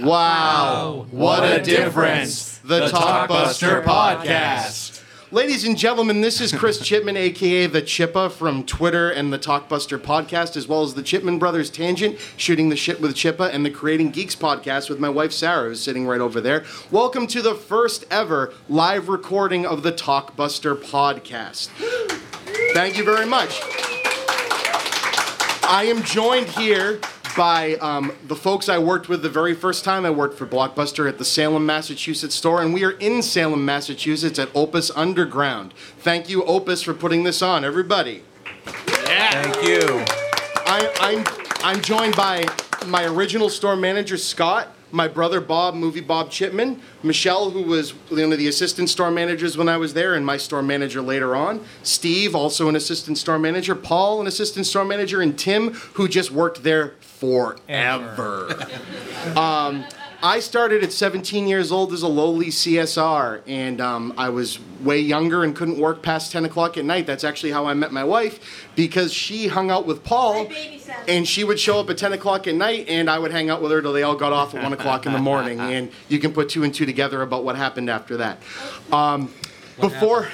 Wow, what a difference! The Talkbuster Podcast. Ladies and gentlemen, this is Chris Chipman, aka the Chippa from Twitter and the Talkbuster Podcast, as well as the Chipman Brothers Tangent, shooting the shit with Chippa, and the Creating Geeks Podcast with my wife Sarah, who's sitting right over there. Welcome to the first ever live recording of the Talkbuster Podcast. Thank you very much. I am joined here by um, the folks I worked with the very first time I worked for Blockbuster at the Salem, Massachusetts store, and we are in Salem, Massachusetts at Opus Underground. Thank you, Opus, for putting this on, everybody. Thank you. I, I'm I'm joined by my original store manager Scott, my brother Bob, movie Bob Chipman, Michelle, who was one of the assistant store managers when I was there, and my store manager later on. Steve, also an assistant store manager. Paul, an assistant store manager, and Tim, who just worked there forever. um, I started at 17 years old as a lowly CSR, and um, I was way younger and couldn't work past 10 o'clock at night. That's actually how I met my wife because she hung out with Paul, and she would show up at 10 o'clock at night, and I would hang out with her till they all got off at 1 o'clock in the morning. And you can put two and two together about what happened after that. Um, before.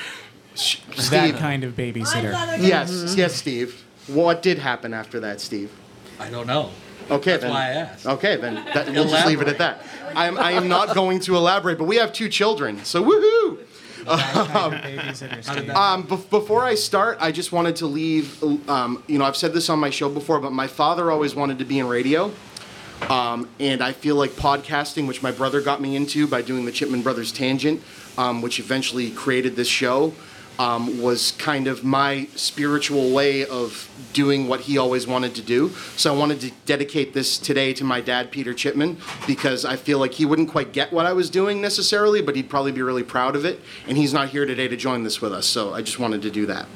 Sh- that kind of babysitter. Yes, yes, Steve. What did happen after that, Steve? I don't know. Okay, That's then. why I asked. Okay, then that, we'll just leave it at that. I am, I am not going to elaborate, but we have two children, so woohoo! That kind of babysitter, Steve. Um, bef- before I start, I just wanted to leave. Um, you know, I've said this on my show before, but my father always wanted to be in radio. Um, and I feel like podcasting, which my brother got me into by doing the Chipman Brothers Tangent, um, which eventually created this show, um, was kind of my spiritual way of doing what he always wanted to do. So I wanted to dedicate this today to my dad, Peter Chipman, because I feel like he wouldn't quite get what I was doing necessarily, but he'd probably be really proud of it. And he's not here today to join this with us, so I just wanted to do that.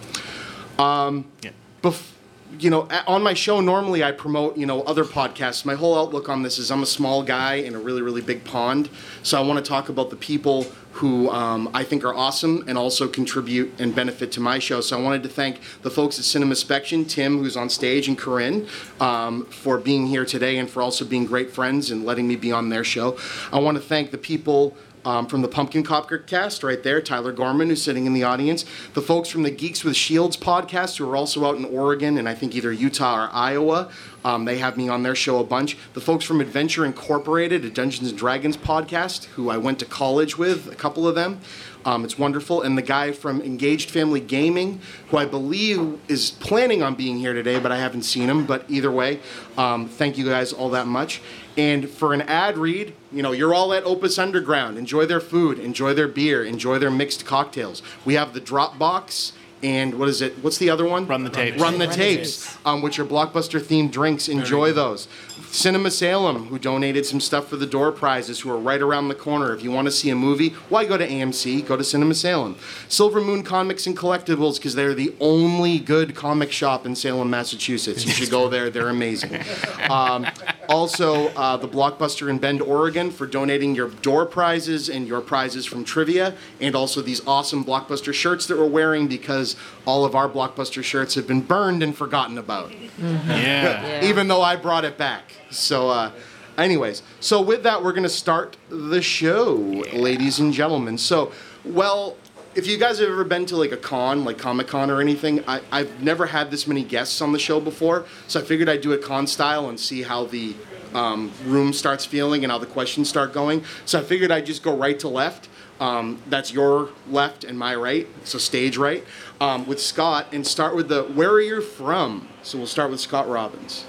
Bef- you know, on my show normally I promote you know other podcasts. My whole outlook on this is I'm a small guy in a really really big pond, so I want to talk about the people who um, I think are awesome and also contribute and benefit to my show. So I wanted to thank the folks at Cinema Spection, Tim who's on stage, and Corinne um, for being here today and for also being great friends and letting me be on their show. I want to thank the people um, from the Pumpkin Copter cast right there, Tyler Gorman, who's sitting in the audience. The folks from the Geeks with Shields podcast, who are also out in Oregon and I think either Utah or Iowa. Um, they have me on their show a bunch. The folks from Adventure Incorporated, a Dungeons and Dragons podcast, who I went to college with, a couple of them. Um, it's wonderful. And the guy from Engaged Family Gaming, who I believe is planning on being here today, but I haven't seen him. But either way, um, thank you guys all that much. And for an ad read, you know, you're all at Opus Underground. Enjoy their food, enjoy their beer, enjoy their mixed cocktails. We have the Dropbox and what is it? What's the other one? Run the tapes. Run the Run the tapes, tapes. um, which are blockbuster themed drinks. Enjoy those. Cinema Salem, who donated some stuff for the door prizes, who are right around the corner. If you want to see a movie, why go to AMC? Go to Cinema Salem. Silver Moon Comics and Collectibles, because they're the only good comic shop in Salem, Massachusetts. You should go there. They're amazing. Um, also, uh, the Blockbuster in Bend, Oregon, for donating your door prizes and your prizes from trivia, and also these awesome Blockbuster shirts that we're wearing because all of our Blockbuster shirts have been burned and forgotten about Yeah. even though I brought it back. So, uh, anyways, so with that, we're going to start the show, ladies and gentlemen. So, well, if you guys have ever been to like a con, like Comic Con or anything, I, I've never had this many guests on the show before. So I figured I'd do a con style and see how the um, room starts feeling and how the questions start going. So I figured I'd just go right to left. Um, that's your left and my right, so stage right, um, with Scott, and start with the where are you from? So we'll start with Scott Robbins.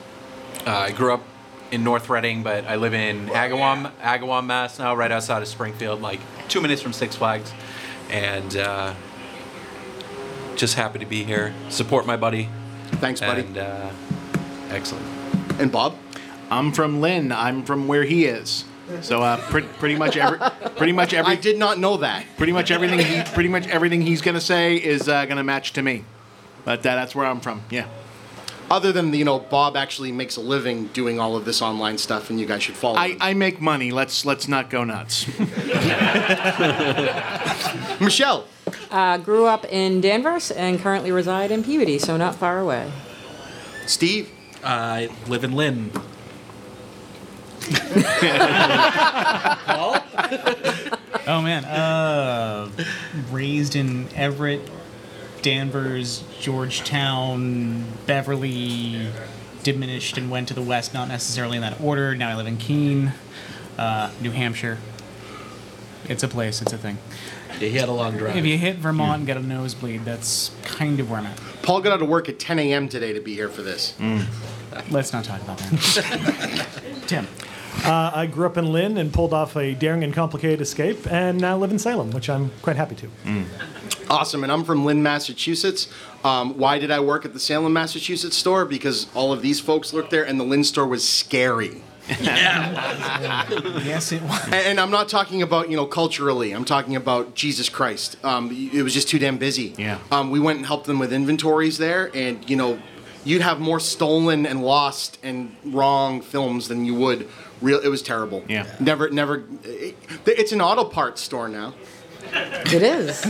Uh, I grew up in North Reading, but I live in Agawam, Agawam, Mass now, right outside of Springfield, like two minutes from Six Flags, and uh, just happy to be here. Support my buddy, Thanks, buddy. and uh, excellent. And Bob? I'm from Lynn. I'm from where he is. So uh, pre- pretty much every, pretty much every, I did not know that. pretty much everything, he, pretty much everything he's gonna say is uh, gonna match to me. But uh, that's where I'm from. Yeah. Other than, you know, Bob actually makes a living doing all of this online stuff, and you guys should follow I, him. I make money. Let's let's not go nuts. Michelle? Uh, grew up in Danvers and currently reside in Peabody, so not far away. Steve? I live in Lynn. Oh man, uh, raised in Everett, Danvers, Georgetown, Beverly, diminished and went to the west, not necessarily in that order. Now I live in Keene, uh, New Hampshire. It's a place. It's a thing. Yeah, he had a long drive. If you hit Vermont and get a nosebleed, that's kind of where I'm at. Paul got out of work at 10 a.m. today to be here for this. Let's not talk about that. Tim. Uh, I grew up in Lynn and pulled off a daring and complicated escape, and now live in Salem, which I'm quite happy to. Awesome, and I'm from Lynn, Massachusetts. Um, why did I work at the Salem, Massachusetts store? Because all of these folks worked there, and the Lynn store was scary. Yeah. Yes, it was. And, and I'm not talking about you know culturally. I'm talking about Jesus Christ. Um, it was just too damn busy. Yeah. Um, we went and helped them with inventories there, and you know, you'd have more stolen and lost and wrong films than you would real. It was terrible. Yeah. Never, never. It, it's an auto parts store now. It is.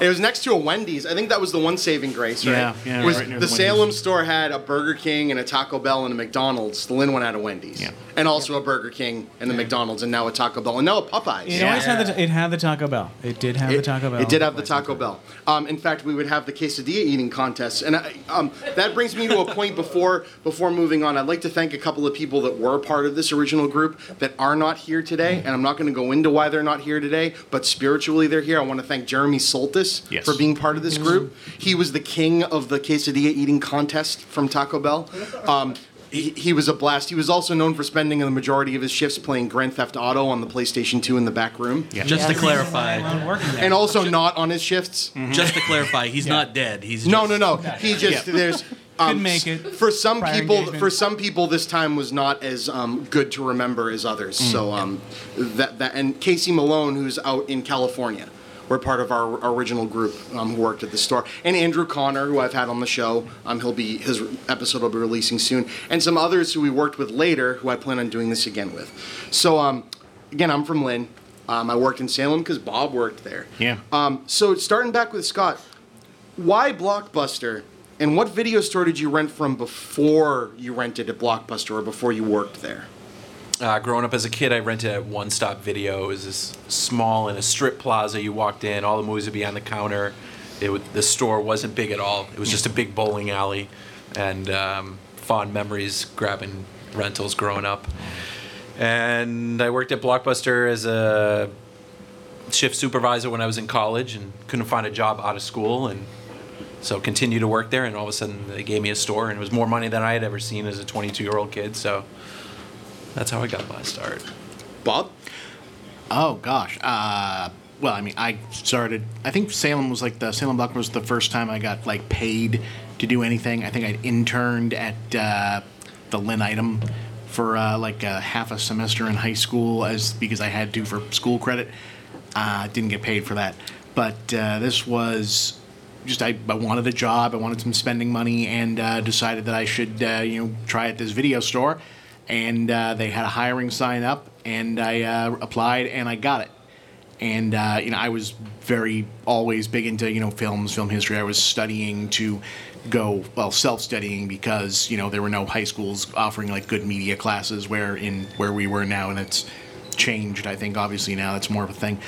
It was next to a Wendy's. I think that was the one saving grace, right? Yeah, yeah, Was right the the Salem store had a Burger King and a Taco Bell and a McDonald's. The Lynn one had a Wendy's. Yeah. And also a Burger King and a McDonald's and now a Taco Bell and now a Popeyes. It always had the, it had the Taco Bell. It did have the Taco Bell. It did have the Taco Bell. Um, in fact, we would have the quesadilla eating contest. and I, um, that brings me to a point before before moving on. I'd like to thank a couple of people that were part of this original group that are not here today, and I'm not going to go into why they're not here today, but spiritually they're here. I want to thank Jeremy Soltis Yes. for being part of this group. He was the king of the quesadilla eating contest from Taco Bell. Um, he, he was a blast. He was also known for spending the majority of his shifts playing Grand Theft Auto on the PlayStation 2 in the back room. Yeah. Just to clarify, I'm working there. And also not on his shifts. just to clarify, he's not dead. He's No, just, no, no. He just there's um, Couldn't make it. For some Prior people, engagement. for some people, this time was not as um, good to remember as others. So um, that that and Casey Malone, who's out in California, were part of our, our original group um, who worked at the store, and Andrew Connor, who I've had on the show. Um, he'll be his episode will be releasing soon, and some others who we worked with later, who I plan on doing this again with. So um, again, I'm from Lynn. Um, I worked in Salem because Bob worked there. Yeah. Um, so starting back with Scott, why Blockbuster? And what video store did you rent from before you rented at Blockbuster or before you worked there? Uh, growing up as a kid, I rented at One Stop Video. It was this small in a strip plaza. You walked in, all the movies would be on the counter. It would, the store wasn't big at all. It was just a big bowling alley, and um, fond memories grabbing rentals growing up. And I worked at Blockbuster as a shift supervisor when I was in college, and couldn't find a job out of school, and so continued to work there. And all of a sudden, they gave me a store, and it was more money than I had ever seen as a 22-year-old kid. So. That's how I got my start. Bob? Oh gosh. Uh, well, I mean, I started. I think Salem was like the Salem Block was the first time I got like paid to do anything. I think i'd interned at uh, the Lynn Item for uh, like a half a semester in high school as because I had to for school credit. Uh, didn't get paid for that, but uh, this was just I, I wanted a job. I wanted some spending money, and uh, decided that I should uh, you know try at this video store. And uh, they had a hiring sign up, and I uh, applied, and I got it. And uh, you know, I was very always big into you know films, film history. I was studying to go well self-studying because you know there were no high schools offering like good media classes where in where we were now, and it's changed. I think obviously now that's more of a thing.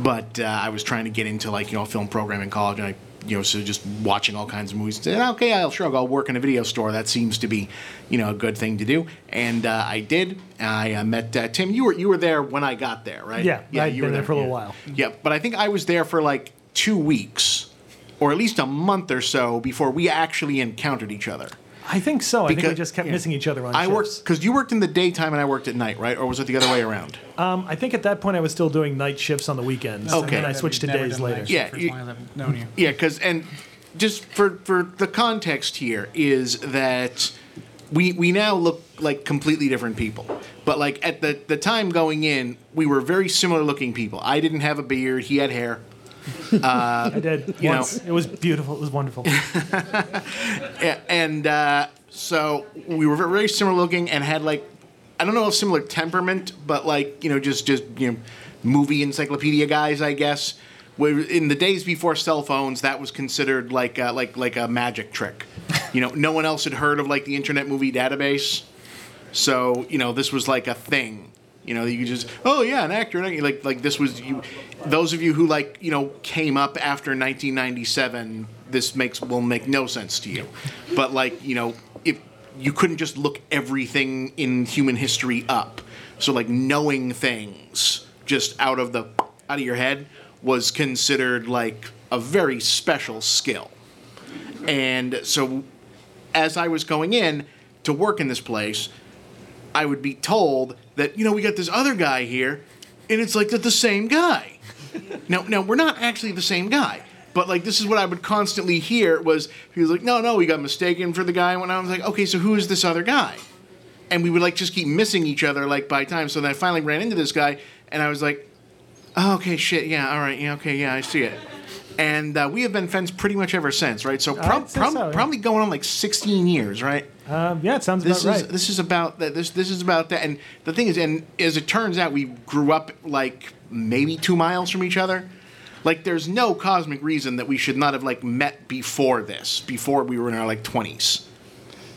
But uh, I was trying to get into like you know film program in college, and I you know so just watching all kinds of movies. Said, okay, I'll sure I'll work in a video store. That seems to be you know a good thing to do, and uh, I did. I uh, met uh, Tim. You were you were there when I got there, right? Yeah, yeah. I'd you been were there for a little yeah. while. Yeah, but I think I was there for like two weeks, or at least a month or so before we actually encountered each other. I think so. I think we just kept yeah. missing each other on I shifts. worked because you worked in the daytime and I worked at night, right? Or was it the other way around? Um, I think at that point I was still doing night shifts on the weekends. Okay. And then I switched to days later. Yeah, you- as long as I've known you. Yeah, because and just for for the context here is that we we now look like completely different people. But like at the the time going in, we were very similar looking people. I didn't have a beard; he had hair. I did You know- It was beautiful. It was wonderful. And uh, so we were very similar looking and had like I don't know if similar temperament, but like you know just just you know movie encyclopedia guys, I guess. Where in the days before cell phones, that was considered like uh, like like a magic trick. You know, no one else had heard of like the Internet Movie Database. So you know, this was like a thing. You know, you just, oh yeah, an actor, an actor. like like this was you. Those of you who like you know came up after 1997, this makes will make no sense to you. But like you know, if you couldn't just look everything in human history up, so like knowing things just out of the out of your head was considered like a very special skill. And so as I was going in to work in this place, I would be told that, you know, we got this other guy here, and it's like the same guy. now, now we're not actually the same guy. But like this is what I would constantly hear was he was like, no, no, we got mistaken for the guy. When I was like, okay, so who is this other guy? And we would like just keep missing each other like by time. So then I finally ran into this guy, and I was like, oh, okay, shit, yeah, all right, yeah, okay, yeah, I see it. And uh, we have been friends pretty much ever since, right? So, prob- I'd prob- so, yeah. probably going on like 16 years, right? Um, yeah, it sounds this about is right. this is about that. This this is about that. And the thing is, and as it turns out, we grew up like maybe two miles from each other. Like, there's no cosmic reason that we should not have like met before this, before we were in our like 20s.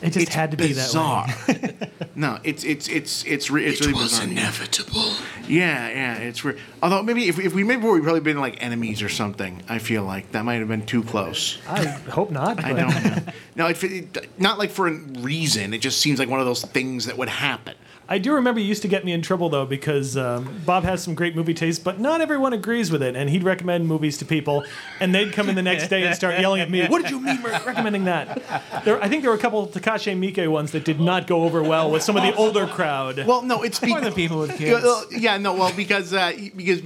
It just It's had to bizarre. be that way. no, it's it's it's it's re- it's It really was bizarre. inevitable. Yeah, yeah, it's weird. Although maybe if, if we maybe we'd probably been like enemies or something. I feel like that might have been too close. I hope not. I don't know. No, it, it, not like for a reason. It just seems like one of those things that would happen. I do remember you used to get me in trouble though because um, Bob has some great movie taste, but not everyone agrees with it. And he'd recommend movies to people, and they'd come in the next day and start yelling at me, "What did you mean by recommending that?" There, I think there were a couple Takashi Miike ones that did not go over well with some of the older crowd. Well, no, it's Or the people with yeah, kids. yeah, no, well, because uh, because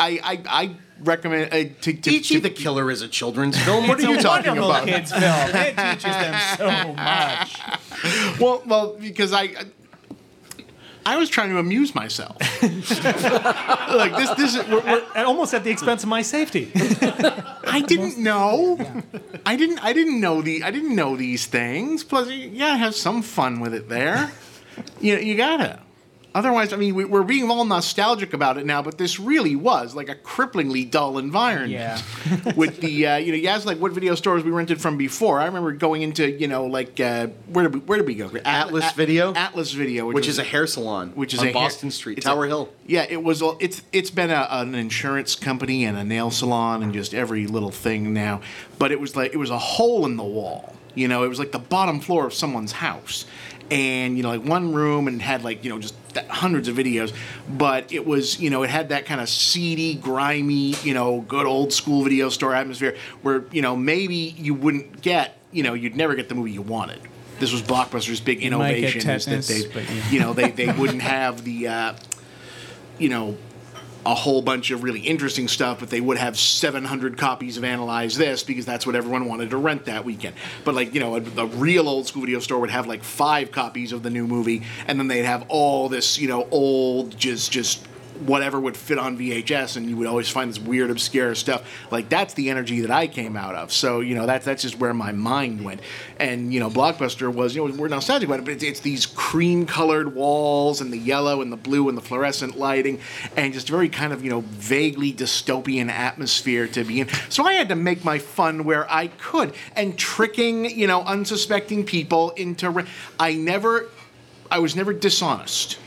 I I, I recommend uh, to, to, Ichi to the Killer is a children's film. What are you a talking wonderful about? kids film. It teaches them so much. well, well, because I. I was trying to amuse myself. like this, this is. We're, we're, And almost at the expense of my safety. I didn't know. I didn't. I didn't know the. I didn't know these things. Plus, yeah, have some fun with it. There, you you gotta. Otherwise, I mean, we, we're being all nostalgic about it now, but this really was like a cripplingly dull environment. Yeah. with the uh, you know, you asked like what video stores we rented from before. I remember going into you know like uh, where did we where did we go? Atlas At- Video? Atlas Video, Which was- is a hair salon, which is on a hair- Boston Street, Tower a- Hill. Yeah, it was. a- It's it's been a, an insurance company and a nail salon and just every little thing now. But it was like it was a hole in the wall. You know, it was like the bottom floor of someone's house, and you know, like one room and had like you know just th- hundreds of videos. But it was you know it had that kind of seedy, grimy, you know, good old school video store atmosphere where you know maybe you wouldn't get you know you'd never get the movie you wanted. This was Blockbuster's big You might get innovation is that they, yeah. you know, they, they wouldn't have the, uh, you know, a whole bunch of really interesting stuff, but they would have 700 copies of Analyze This because that's what everyone wanted to rent that weekend. But like, you know, a, a real old school video store would have like five copies of the new movie, and then they'd have all this, you know, old, just, just whatever would fit on VHS, and you would always find this weird, obscure stuff. Like that's the energy that I came out of. So you know, that's that's just where my mind went. And you know, Blockbuster was, you know, we're nostalgic about it, but it's, it's these cream-colored walls and the yellow and the blue and the fluorescent lighting, and just very kind of you know vaguely dystopian atmosphere to be in. So I had to make my fun where I could, and tricking you know unsuspecting people into. Re- I never, I was never dishonest.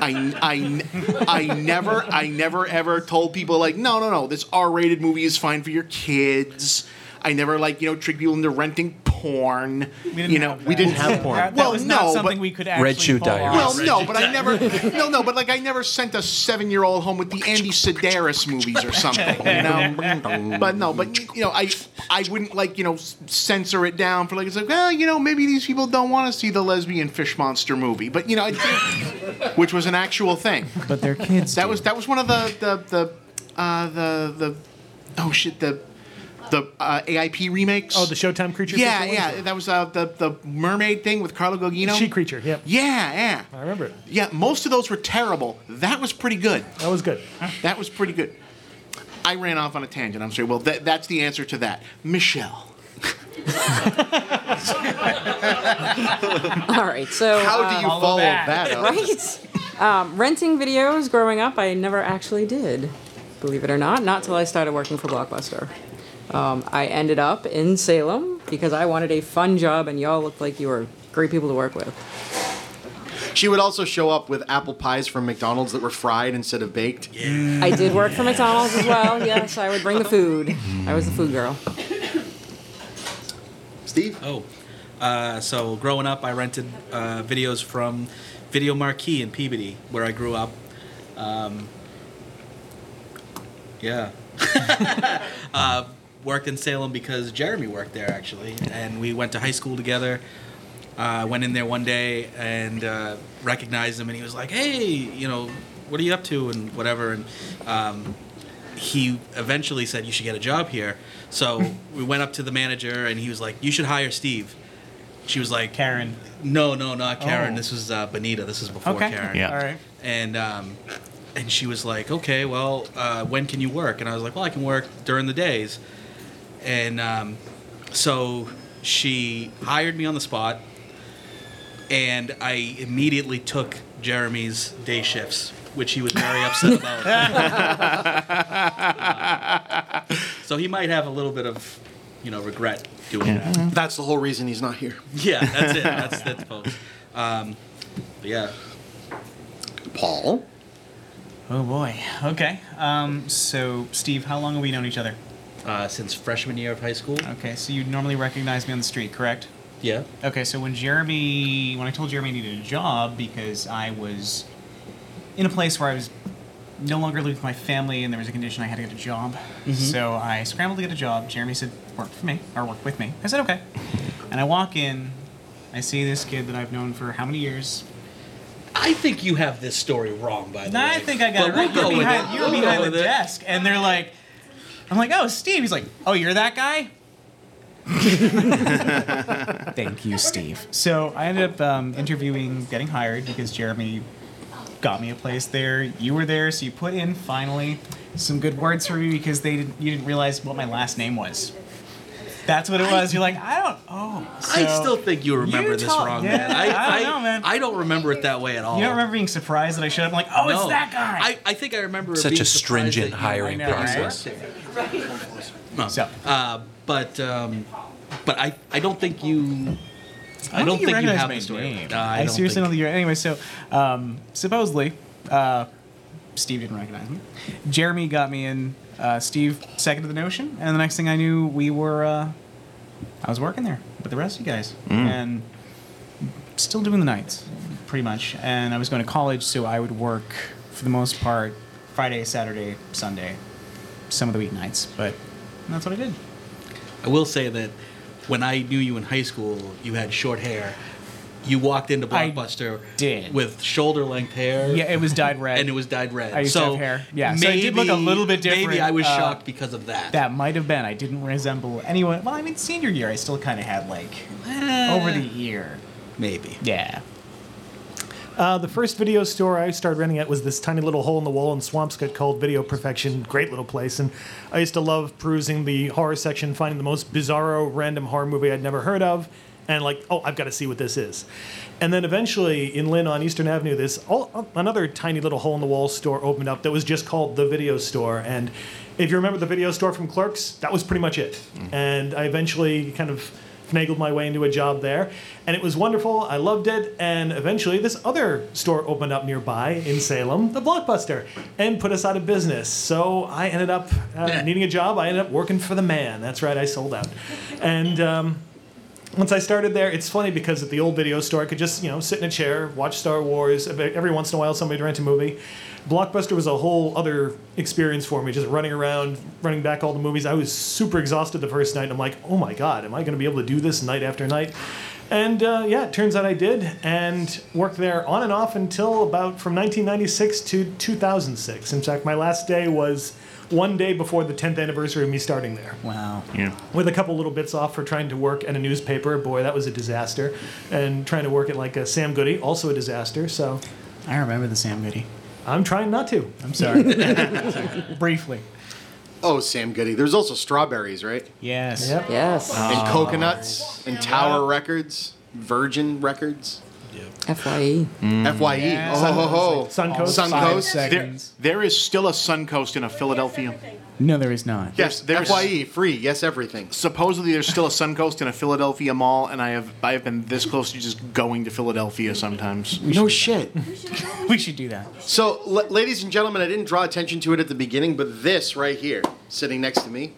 I, I, I never I never ever told people like no no no this R-rated movie is fine for your kids. I never like you know trick people into renting porn. We didn't you know We didn't have porn. That, Well, that was not no, something but- we could actually Red Shoe pull Diaries. off. well, no, but I never, no, no, but like I never sent a seven-year-old home with the Andy Sidaris movies or something, you know. but no, but you know, I, I wouldn't like you know censor it down for like it's like well, you know, maybe these people don't want to see the lesbian fish monster movie, but you know, I did, which was an actual thing. But they're kids. That was that was one of the the the uh, the the oh shit the the uh, AIP remakes. Oh, the Showtime creature. yeah, Feature ones? yeah, that was uh, the the mermaid thing with Carla Gugino. She creature. Yep. Yeah, yeah. I remember it. Yeah, most of those were terrible. That was pretty good. That was good. That was pretty good. I ran off on a tangent. I'm sorry. Well, that, that's the answer to that. Michelle. All right, so How uh, do you all of follow that. that, up? right? Um, renting videos growing up, I never actually did. Believe it or not, not till I started working for Blockbuster. Um, I ended up in Salem because I wanted a fun job, and y'all looked like you were great people to work with. She would also show up with apple pies from McDonald's that were fried instead of baked. I did work for McDonald's as well. Yes, I would bring the food. I was the food girl. Steve? Oh, uh, so growing up, I rented uh, videos from Video Marquee in Peabody, where I grew up. Um, yeah. uh, worked in Salem because Jeremy worked there actually, and we went to high school together. Uh, went in there one day and uh, recognized him, and he was like, "Hey, you know, what are you up to?" and whatever. And um, he eventually said, "You should get a job here." So we went up to the manager, and he was like, "You should hire Steve." She was like, Karen. "No, no, not Karen. Oh. This was uh, Benita. This is before Okay. Karen." Yeah. All right. and um, and she was like, "Okay, well, uh, when can you work?" And I was like, "Well, I can work during the days." And um, so she hired me on the spot, and I immediately took Jeremy's day shifts, which he was very upset about. so he might have a little bit of, you know, regret doing that. That's the whole reason he's not here. Yeah, that's it. That's that's post. Um, but yeah. Paul? Oh boy. Okay. Um, so, Steve, how long have we known each other? Uh, since freshman year of high school. Okay, so you'd normally recognize me on the street, correct? Yeah. Okay, so when Jeremy, when I told Jeremy I needed a job because I was in a place where I was no longer living with my family and there was a condition I had to get a job, so I scrambled to get a job. Jeremy said, "Work for me or work with me." I said, "Okay," and I walk in. I see this kid that I've known for how many years? I think you have this story wrong, by the way. I think I got But it right. We'll go you're with behind, it. you were We'll behind the it. desk, and they're like, I'm like, oh, Steve. He's like, oh, you're that guy? Thank you, Steve. So I ended up um, interviewing, getting hired because Jeremy got me a place there. You were there, so you put in finally some good words for me because they didn't, you didn't realize what my last name was. That's what it was. You're like, I don't. Oh, I still think you remember You this told- wrong, Yeah, man. I, I don't know, man. I don't remember it that way at all. You don't remember being surprised that I showed up? I'm like, oh, it's that guy. I, I think I remember Such being a surprised stringent that you- hiring I know, right? process. No. So- Uh, but um, but I, I don't think you. I don't don't think you think you have my the story. name. No, I, I, don't seriously think. don't think you're. Anyway, so um, supposedly, uh, Steve didn't recognize me. Jeremy got me in. Uh, Steve seconded the notion, and the next thing I knew, we were. Uh, I was working there with the rest of you guys, and still doing the nights, pretty much. And I was going to college, so I would work for the most part Friday, Saturday, Sunday, some of the weeknights. But that's what I did. I will say that when I knew you in high school, you had short hair. You walked into I Blockbuster did. with shoulder length hair. Yeah, it was dyed red. and it was dyed red. I used to so have hair. Yeah, so it did look a little bit different. Maybe I was uh, shocked because of that. That might have been. I didn't resemble anyone. Well, I mean, senior year, I still kind of had like over the year. maybe. Yeah. Uh, the first video store I started renting at was this tiny little hole in the wall in Swampscott called Video Perfection. Great little place. And I used to love perusing the horror section, finding the most bizarro, random horror movie I'd never heard of, and like, oh, I've got to see what this is. And then eventually in Lynn on Eastern Avenue, this all, another tiny little hole in the wall store opened up that was just called the Video Store. And if you remember the video store from Clerks, that was pretty much it. And I eventually kind of finagled my way into a job there, and it was wonderful. I loved it, and eventually this other store opened up nearby in Salem, the Blockbuster, and put us out of business. So I ended up uh, needing a job. I ended up working for the man. That's right, I sold out, and. Um, once I started there, it's funny because at the old video store, I could just, you know, sit in a chair, watch Star Wars. Every once in a while, somebody would rent a movie. Blockbuster was a whole other experience for me, just running around, running back all the movies. I was super exhausted the first night. I'm like, oh my God, am I going to be able to do this night after night? And uh, yeah, it turns out I did, and worked there on and off until about from 1996 to 2006. In fact, my last day was one day before the 10th anniversary of me starting there Wow. Yeah. with a couple little bits off for trying to work at a newspaper. Boy, that was a disaster. And trying to work at like a Sam Goody, also a disaster. So I remember the Sam Goody. I'm trying not to. I'm sorry. Briefly. Oh, Sam Goody. There's also strawberries, right? Yes. Yep. Yes. And ah. coconuts, and Tower Records, Virgin Records, Fye. FYE. Mm. Yeah. Oh, ho, ho, ho. Suncoast. Suncoast. Five There- There, there is still a Suncoast in a Philadelphia. No, there is not. Yes, There's- FYE, free. Yes, everything. Supposedly, there's still a Suncoast in a Philadelphia mall, and I have I have been this close to just going to Philadelphia sometimes. No shit. We should do that. So, la- ladies and gentlemen, I didn't draw attention to it at the beginning, but this right here, sitting next to me,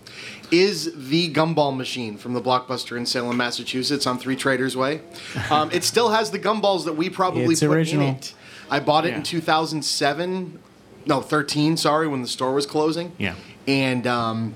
is the gumball machine from the Blockbuster in Salem, Massachusetts, on Three Traders Way. Um, it still has the gumballs that we probably It's put original. in it. I bought it in 2007, no, 13. Sorry, when the store was closing. Yeah. And um,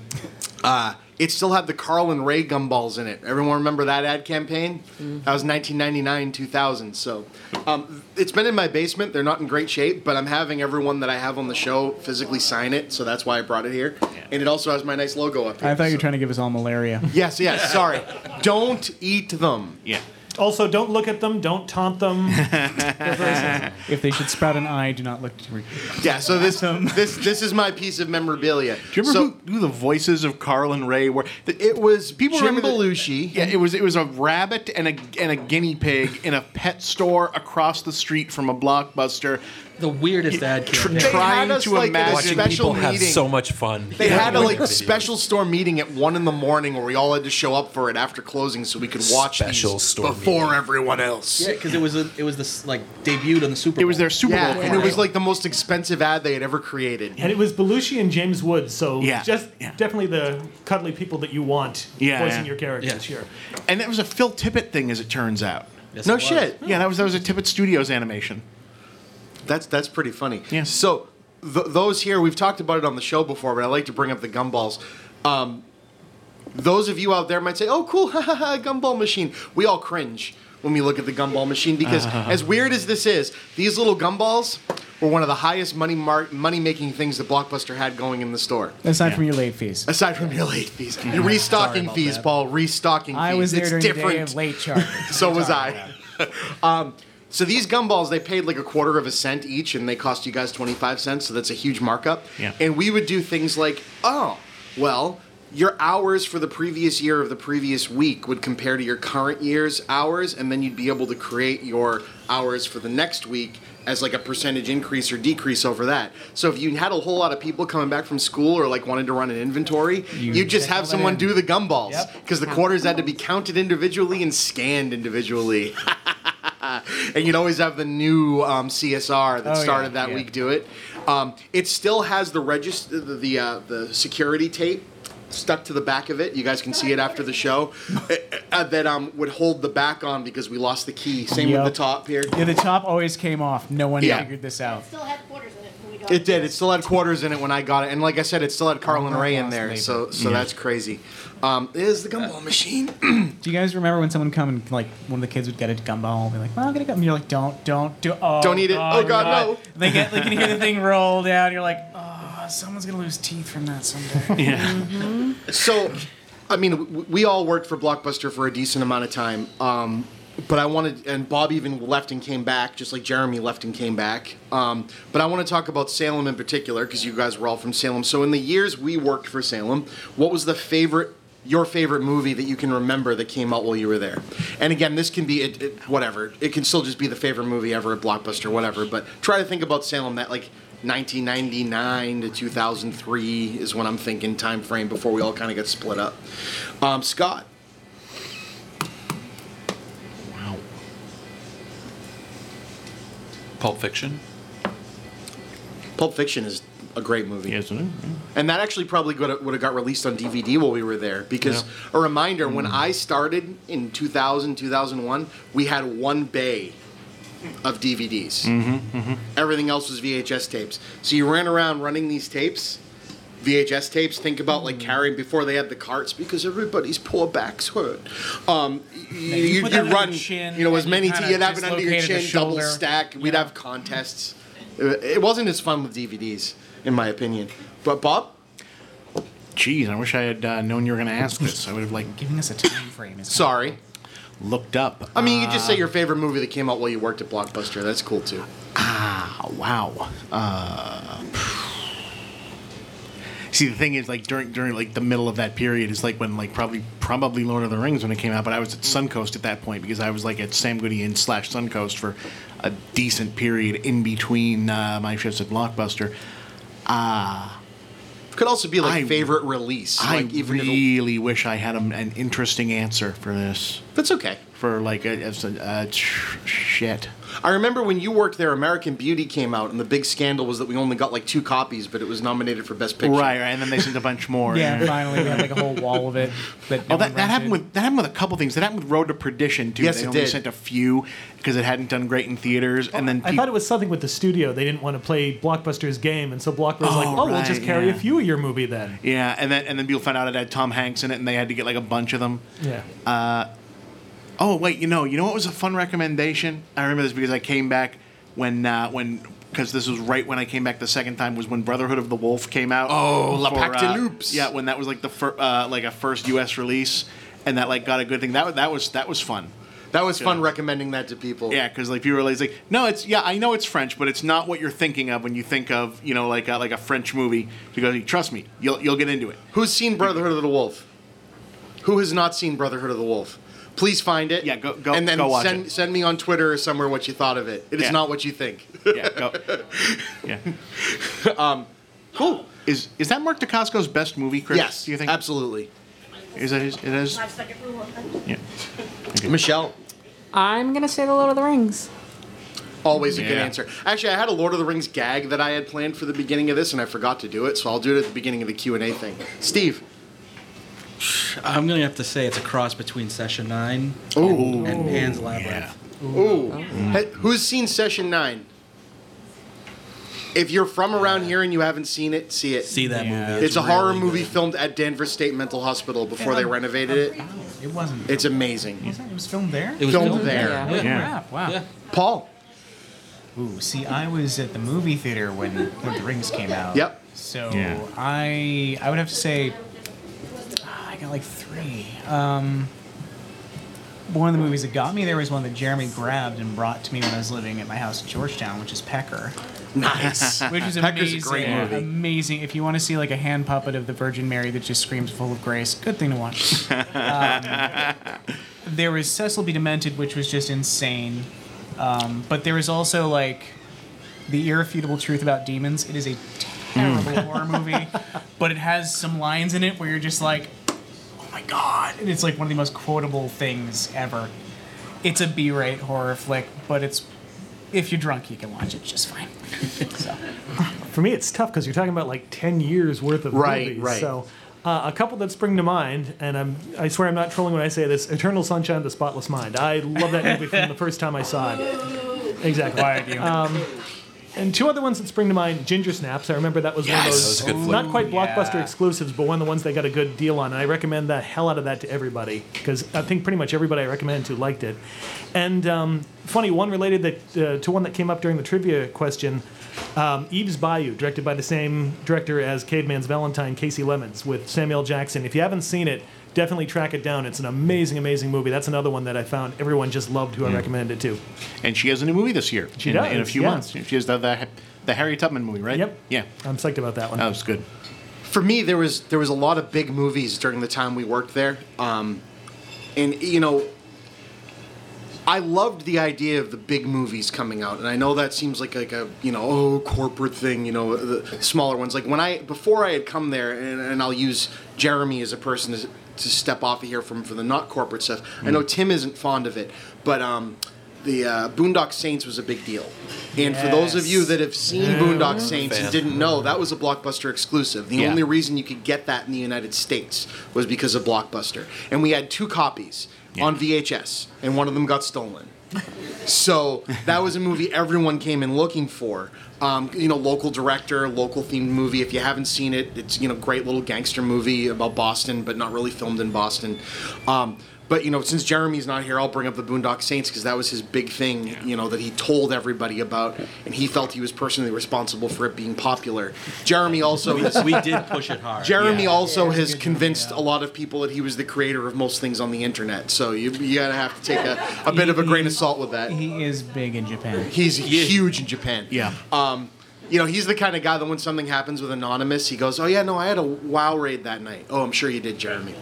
uh, it still had the Carl and Ray gumballs in it. Everyone remember that ad campaign? That was 1999, 2000. So um, it's been in my basement. They're not in great shape, but I'm having everyone that I have on the show physically sign it. So that's why I brought it here. And it also has my nice logo up here. I thought you were trying to give us all malaria. Yes, yes. Sorry. Don't eat them. Yeah. Also, don't look at them. Don't taunt them. If they should sprout an eye, do not look to. Me. Yeah. So this this this is my piece of memorabilia. Do you remember so, who, who the voices of Carl and Ray were? It was People Jim remember the- Belushi. Yeah, it was it was a rabbit and a and a guinea pig in a pet store across the street from a blockbuster. The weirdest ad campaign. They trying had us to like in a imagine Watching special people have meeting. so much fun. They had a like special store meeting at one in the morning where we all had to show up for it after closing so we could watch Special these store before meeting. everyone else. Yeah, because it was a, it was this like debuted on the Super. It was their Super Yeah, Bowl and it was commercial. like the most expensive ad they had ever created. and it was Belushi and James Woods, so Yeah, just yeah. definitely the cuddly people that you want Yeah, voicing yeah. your characters Yeah. here. and that was a Phil Tippett thing, as it turns out. Yes, No it was. shit. Yeah, that was that was a Tippett Studios animation. That's that's pretty funny. Yeah. So th- those here, we've talked about it on the show before, but I like to bring up the gumballs. Um, those of you out there might say, "Oh, cool, ha ha ha, gumball machine." We all cringe when we look at the gumball machine because, as weird as this is, these little gumballs were one of the highest money mar- money making things that Blockbuster had going in the store. Aside Yeah. from your late fees. Aside from your late fees, your restocking fees, that. Paul. Restocking fees. I was there it's during different. the day of late charges. so was I. um, so these gumballs, they paid like a quarter of a cent each, and they cost you guys twenty five cents. So that's a huge markup. Yeah. And we would do things like, oh, well, your hours for the previous year of the previous week would compare to your current year's hours, and then you'd be able to create your hours for the next week as like a percentage increase or decrease over that. So if you had a whole lot of people coming back from school or like wanted to run an inventory, You you would just have someone in. do the gumballs Yep. because the quarters had to be counted individually and scanned individually. and you'd always have the new um, CSR that Oh, yeah, started that yeah. week do it. Um, it still has the register, the the, uh, the security tape stuck to the back of it. You guys can see it after the show. uh, uh, that um, would hold the back on because we lost the key. Same Yep. with the top here. Yeah, the top always came off. No one Yeah. figured this out. still had quarters in it when we got It did. It still had quarters in it when I got it, and like I said, it still had Carl and Ray in there. labor. So so that's crazy. Um, it is the gumball machine. Do you guys remember when someone come and like one of the kids would get a gumball and be like, "Well, I'm gonna go," and you're like, "Don't, don't, do, oh, Don't eat it. Oh, God, no. They get, they can hear the thing roll down. You're like, "Oh, someone's gonna lose teeth from that someday." Yeah. So, I mean, w- we all worked for Blockbuster for a decent amount of time. Um, but I wanted, and Bob even left and came back, just like Jeremy left and came back. Um, but I want to talk about Salem in particular because you guys were all from Salem. So, in the years we worked for Salem, what was the favorite, your favorite movie that you can remember that came out while you were there? And again, this can be it, it, whatever. It can still just be the favorite movie ever at Blockbuster, whatever. But try to think about Salem that like 1999 to 2003 is when I'm thinking time frame before we all kind of get split up. Um, Scott, Pulp Fiction. Pulp Fiction is a great movie. Isn't it? And that actually probably would have got released on DVD while we were there. Because a reminder, when I started in 2000, 2001, we had one bay of DVDs. Mm-hmm, Everything else was VHS tapes. So you ran around running these tapes, VHS tapes. Think about like carrying before they had the carts because everybody's poor backs hurt. Um, you, you you'd run, chin, you know, as many. kinda T- you'd have it under your chin, double stack. We'd have contests. It it wasn't as fun with DVDs, in my opinion. But Bob, Jeez, I wish I had uh, known you were going to ask this. I would have like Giving us a time frame is sorry. looked up. I mean, you could just say your favorite movie that came out while you worked at Blockbuster. That's cool too. Ah, wow. Uh, see, the thing is, like during during like the middle of that period is like when like probably probably Lord of the Rings when it came out, but I was at Suncoast at that point because I was like at Sam Goody Inn slash Suncoast for a decent period in between uh, my shifts at Blockbuster. Ah. Could also be like I- favorite release. I like even really wish I had an, an interesting answer for this. that's okay. For like a, a uh, sh- shit. I remember when you worked there, American Beauty came out, and the big scandal was that we only got like two copies, but it was nominated for Best Picture. Right, right, and then they sent a bunch more. Yeah, finally we had like a whole wall of it. That no Oh, one that, that happened with that happened with a couple things. That happened with Road to Perdition too. Yes, they it only did. sent a few because it hadn't done great in theaters, and then oh, I thought it was something with the studio. They didn't want to play Blockbuster's game, and so blockbuster Blockbuster's like, Oh, "Oh, we'll just right, carry a few of your movie then." yeah, and then and then people found out it had Tom Hanks in it, and they had to get like a bunch of them. Yeah. Uh, Oh wait, you know, you know what was a fun recommendation? I remember this because I came back when uh, when because this was right when I came back the second time was when Brotherhood of the Wolf came out. Oh, La for, Pacte uh, Loops. Yeah, when that was like the fir- uh, like a first U.S. release, and that like got a good thing. That that was that was fun. That was fun recommending that to people. Yeah, because like people realize like no, it's yeah, I know it's French, but it's not what you're thinking of when you think of you know like a, like a French movie. Because trust me, you'll you'll get into it. Who's seen Brotherhood of the Wolf? Who has not seen Brotherhood of the Wolf? Please find it. Yeah, go- go- and then go watch send it. send me on Twitter or somewhere what you thought of it. It is Yeah. not what you think. Yeah, go. yeah. um, cool. Is is that Mark Dacascos' best movie, Chris? Yes, Do you think? absolutely. Is that his? It is. Five second rule. Yeah. Michelle, I'm gonna say the Lord of the Rings. always a good Yeah. answer. Actually, I had a Lord of the Rings gag that I had planned for the beginning of this, and I forgot to do it, so I'll do it at the beginning of the Q and A thing. Steve. I'm gonna have to say it's a cross between Session Nine Ooh. and Pan's Labyrinth. Ooh. Hey, who's seen Session Nine? If you're from around here and you haven't seen it, see it. See that Yeah. movie? It's, a horror really movie good. filmed at Danvers State Mental Hospital before they renovated it. It wasn't. It's amazing. It was filmed there. It was filmed filmed there. Yeah. Holy Yeah. crap! Wow. Yeah. Paul. Ooh, see, I was at the movie theater when Lord of the Rings came out. Yep. So Yeah. I I would have to say I got like three. Um, one of the movies that got me there was one that Jeremy grabbed and brought to me when I was living at my house in Georgetown, which is Pecker. Nice. Which is Pecker's a amazing. great movie. Amazing. If you want to see like a hand puppet of the Virgin Mary that just screams full of grace, good thing to watch. um, there was Cecil B. Demented, which was just insane. Um, but there was also like the irrefutable truth about demons. It is a terrible horror movie, but it has some lines in it where you're just like, my god! And it's like one of the most quotable things ever. It's a B-rate horror flick, but it's if you're drunk, you can watch it just fine. so. For me, it's tough because you're talking about like 10 years worth of Right, movies. right. So, uh, a couple that spring to mind, and I'm, I swear I'm not trolling when I say this Eternal Sunshine of the Spotless Mind. I love that movie from the first time I saw it. Exactly. Why do you? And two other ones that spring to mind Ginger Snaps. I remember that was one of those, That was a good flick. not quite blockbuster yeah. exclusives, but one of the ones they got a good deal on. And I recommend the hell out of that to everybody because I think pretty much everybody I recommended to liked it. And um, funny, one related that, uh, to one that came up during the trivia question um, Eve's Bayou, directed by the same director as Caveman's Valentine, Kasi Lemmons, with Samuel Jackson. If you haven't seen it, definitely track it down. It's an amazing, amazing movie. That's another one that I found everyone just loved who I recommended it to. And she has a new movie this year. She in, does, in a few yeah. months. She has the, the the Harry Tubman movie, right? Yep. Yeah. I'm psyched about that one. That was good. For me, there was there was a lot of big movies during the time we worked there, um, and you know, I loved the idea of the big movies coming out, and I know that seems like like a you know oh corporate thing, you know the smaller ones. Like when I before I had come there, and, and I'll use Jeremy as a person to, step off of here from for the not corporate stuff. I know Tim isn't fond of it, but um, the uh, Boondock Saints was a big deal. And for those of you that have seen Boondock Saints and didn't know, that was a Blockbuster exclusive. The Yeah. only reason you could get that in the United States was because of Blockbuster. And we had two copies on VHS, and one of them got stolen. So that was a movie everyone came in looking for. Um, you know, local director, local themed movie. If you haven't seen it, it's you know great little gangster movie about Boston, but not really filmed in Boston. Um, but you know, since Jeremy's not here, I'll bring up the Boondock Saints because that was his big thing. You know that he told everybody about, and he felt he was personally responsible for it being popular. Jeremy also has we did push it hard. Jeremy Yeah. also Yeah, has good convinced movie, a lot of people that he was the creator of most things on the internet. So you you gotta have to take a, a bit of a grain of salt with that. He is big in Japan. He's huge in Japan. Yeah. Um, you know, he's the kind of guy that when something happens with Anonymous, he goes, "Oh yeah, no, I had a WoW raid that night." Oh, I'm sure you did, Jeremy.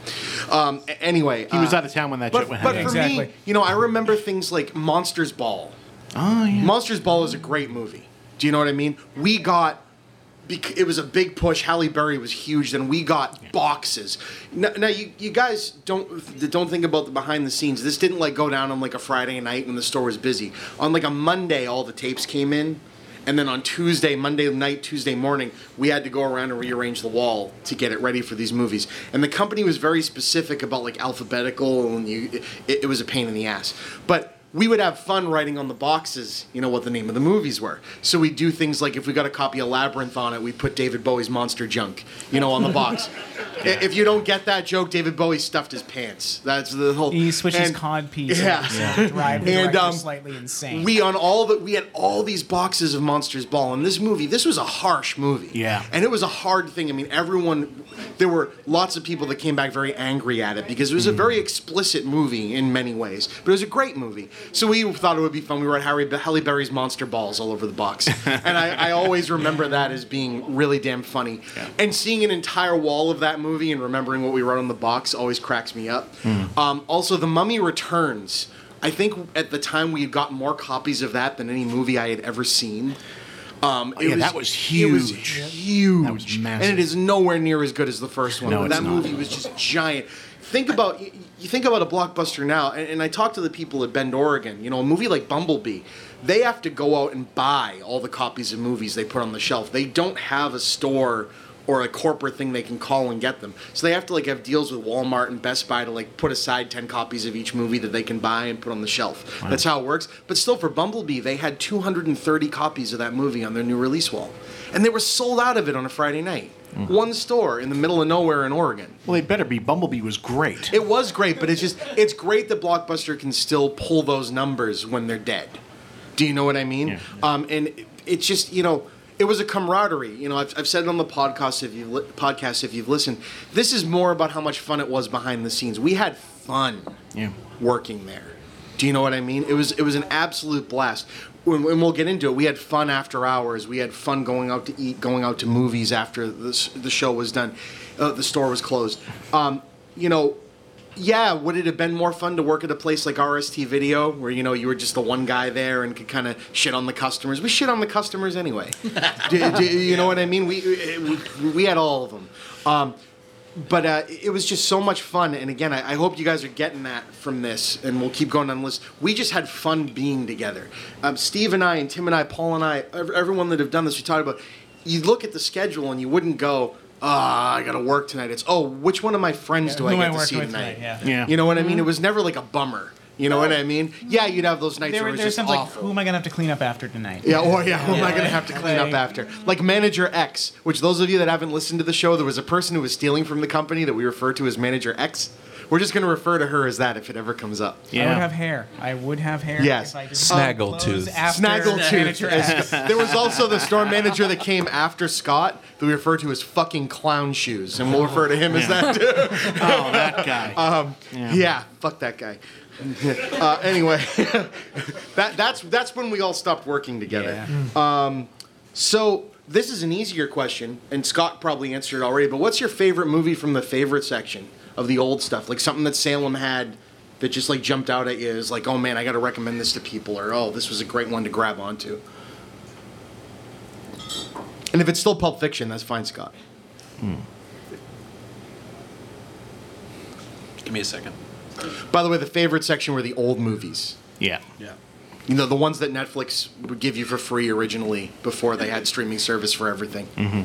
Um, a- anyway, He was uh, out of town when that But, shit went but down. for Exactly. me, you know, I remember things like Monsters Ball. Oh yeah. Monsters Ball is a great movie. Do you know what I mean? We got bec- it was a big push. Halle Berry was huge. Then we got boxes. Now, now you, you guys don't don't think about the behind the scenes. This didn't like go down on like a Friday night when the store was busy. On like a Monday, all the tapes came in. And then on Tuesday, Monday night, Tuesday morning, we had to go around and rearrange the wall to get it ready for these movies. And the company was very specific about like alphabetical, and you, it, it was a pain in the ass. But we would have fun writing on the boxes, you know, what the name of the movies were. So we do things like if we got a copy of Labyrinth on it, we'd put David Bowie's Monster Junk, you know, on the box. I- If you don't get that joke, David Bowie stuffed his pants. That's the whole. He switches and- cod piece. Yeah. Yeah. Drive the And, um, slightly insane. We on all the we had all these boxes of Monsters Ball, and this movie, this was a harsh movie. Yeah. and it was a hard thing. I mean, everyone, there were lots of people that came back very angry at it because it was a very explicit movie in many ways, but it was a great movie. So we thought it would be fun. We wrote Harry Halle Berry's Monster Balls all over the box, and I, I always remember that as being really damn funny. And seeing an entire wall of that movie and remembering what we wrote on the box always cracks me up. Um, also, The Mummy Returns. I think at the time we had gotten more copies of that than any movie I had ever seen. Um, it yeah, that was It was huge. huge. That was massive. And it is nowhere near as good as the first one. No, that not. movie was just giant. Think about you you think about a blockbuster now, and, and I talk to the people at Bend, Oregon. You know, a movie like Bumblebee, they have to go out and buy all the copies of movies they put on the shelf. They don't have a store or a corporate thing they can call and get them. So they have to like have deals with Walmart and Best Buy to like put aside 10 copies of each movie that they can buy and put on the shelf. That's how it works. But still for Bumblebee, they had 230 copies of that movie on their new release wall. And they were sold out of it on a Friday night. One store in the middle of nowhere in Oregon. Well, they better be. Bumblebee was great. It was great, but it's just it's great that Blockbuster can still pull those numbers when they're dead. Do you know what I mean? Yeah. Um, and it- it's just you know it was a camaraderie. You know, I've, I've said it on the podcast if you li- podcast if you've listened. This is more about how much fun it was behind the scenes. We had fun Yeah. working there. Do you know what I mean? It was it was an absolute blast. When we'll get into it, we had fun after hours. We had fun going out to eat, going out to movies after the the show was done, uh, the store was closed. Um, you know, yeah, would it have been more fun to work at a place like RST Video, where you know you were just the one guy there and could kind of shit on the customers? We shit on the customers anyway. do, do you know what I mean? We, we we had all of them. Um, but uh, it was just so much fun. And again, I, I hope you guys are getting that from this, and we'll keep going on the list. We just had fun being together. Um, Steve and I, and Tim and I, Paul and I, ev- everyone that have done this, we talked about. You look at the schedule and you wouldn't go, "Ah, I got to work tonight." It's, "Oh, which one of my friends do I Who am I get to see tonight?" tonight? Yeah. Yeah. You know what I mean? It was never like a bummer. You know what I mean? Yeah, you'd have those nights There, where it was there's just times like, awful. who am I gonna have to clean up after tonight? Yeah, or yeah, who am I going to have to clean up after? Like Manager X, which those of you that haven't listened to the show, there was a person who was stealing from the company that we refer to as Manager X. We're just going to refer to her as that if it ever comes up. Yeah. I would have hair. I would have hair. Yes. If I did Snaggletooth. clothes after Snaggletooth. Manager X. There was also the store manager that came after Scott that we refer to as fucking clown shoes, and we'll refer to him as that too. Oh, that guy. Um, yeah, fuck that guy. uh, anyway, that that's that's when we all stopped working together. Um, so this is an easier question, and Scott probably answered it already. But what's your favorite movie from the favorite section of the old stuff? Like something that Salem had that just like jumped out at you is like, oh man, I got to recommend this to people, or oh, this was a great one to grab onto. And if it's still Pulp Fiction, that's fine, Scott. Give me a second. By the way, the favorite section were the old movies. yeah. Yeah. You know, the ones that Netflix would give you for free originally before they had streaming service for everything. Mm-hmm.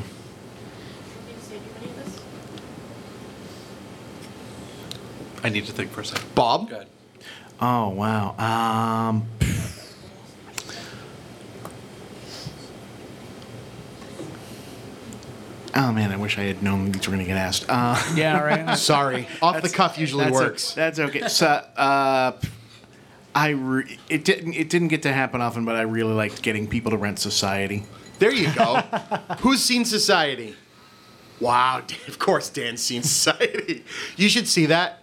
I need to think for a second. Bob? Go ahead. Oh wow. Um. Oh man, I wish I had known these were going to get asked. Uh, Yeah, right. Sorry. Off the cuff usually that's works. o- that's okay. So, uh, I re- it didn't it didn't get to happen often, but I really liked getting people to rent Society. there you go. Who's seen Society? Wow, of course Dan's seen Society. You should see that.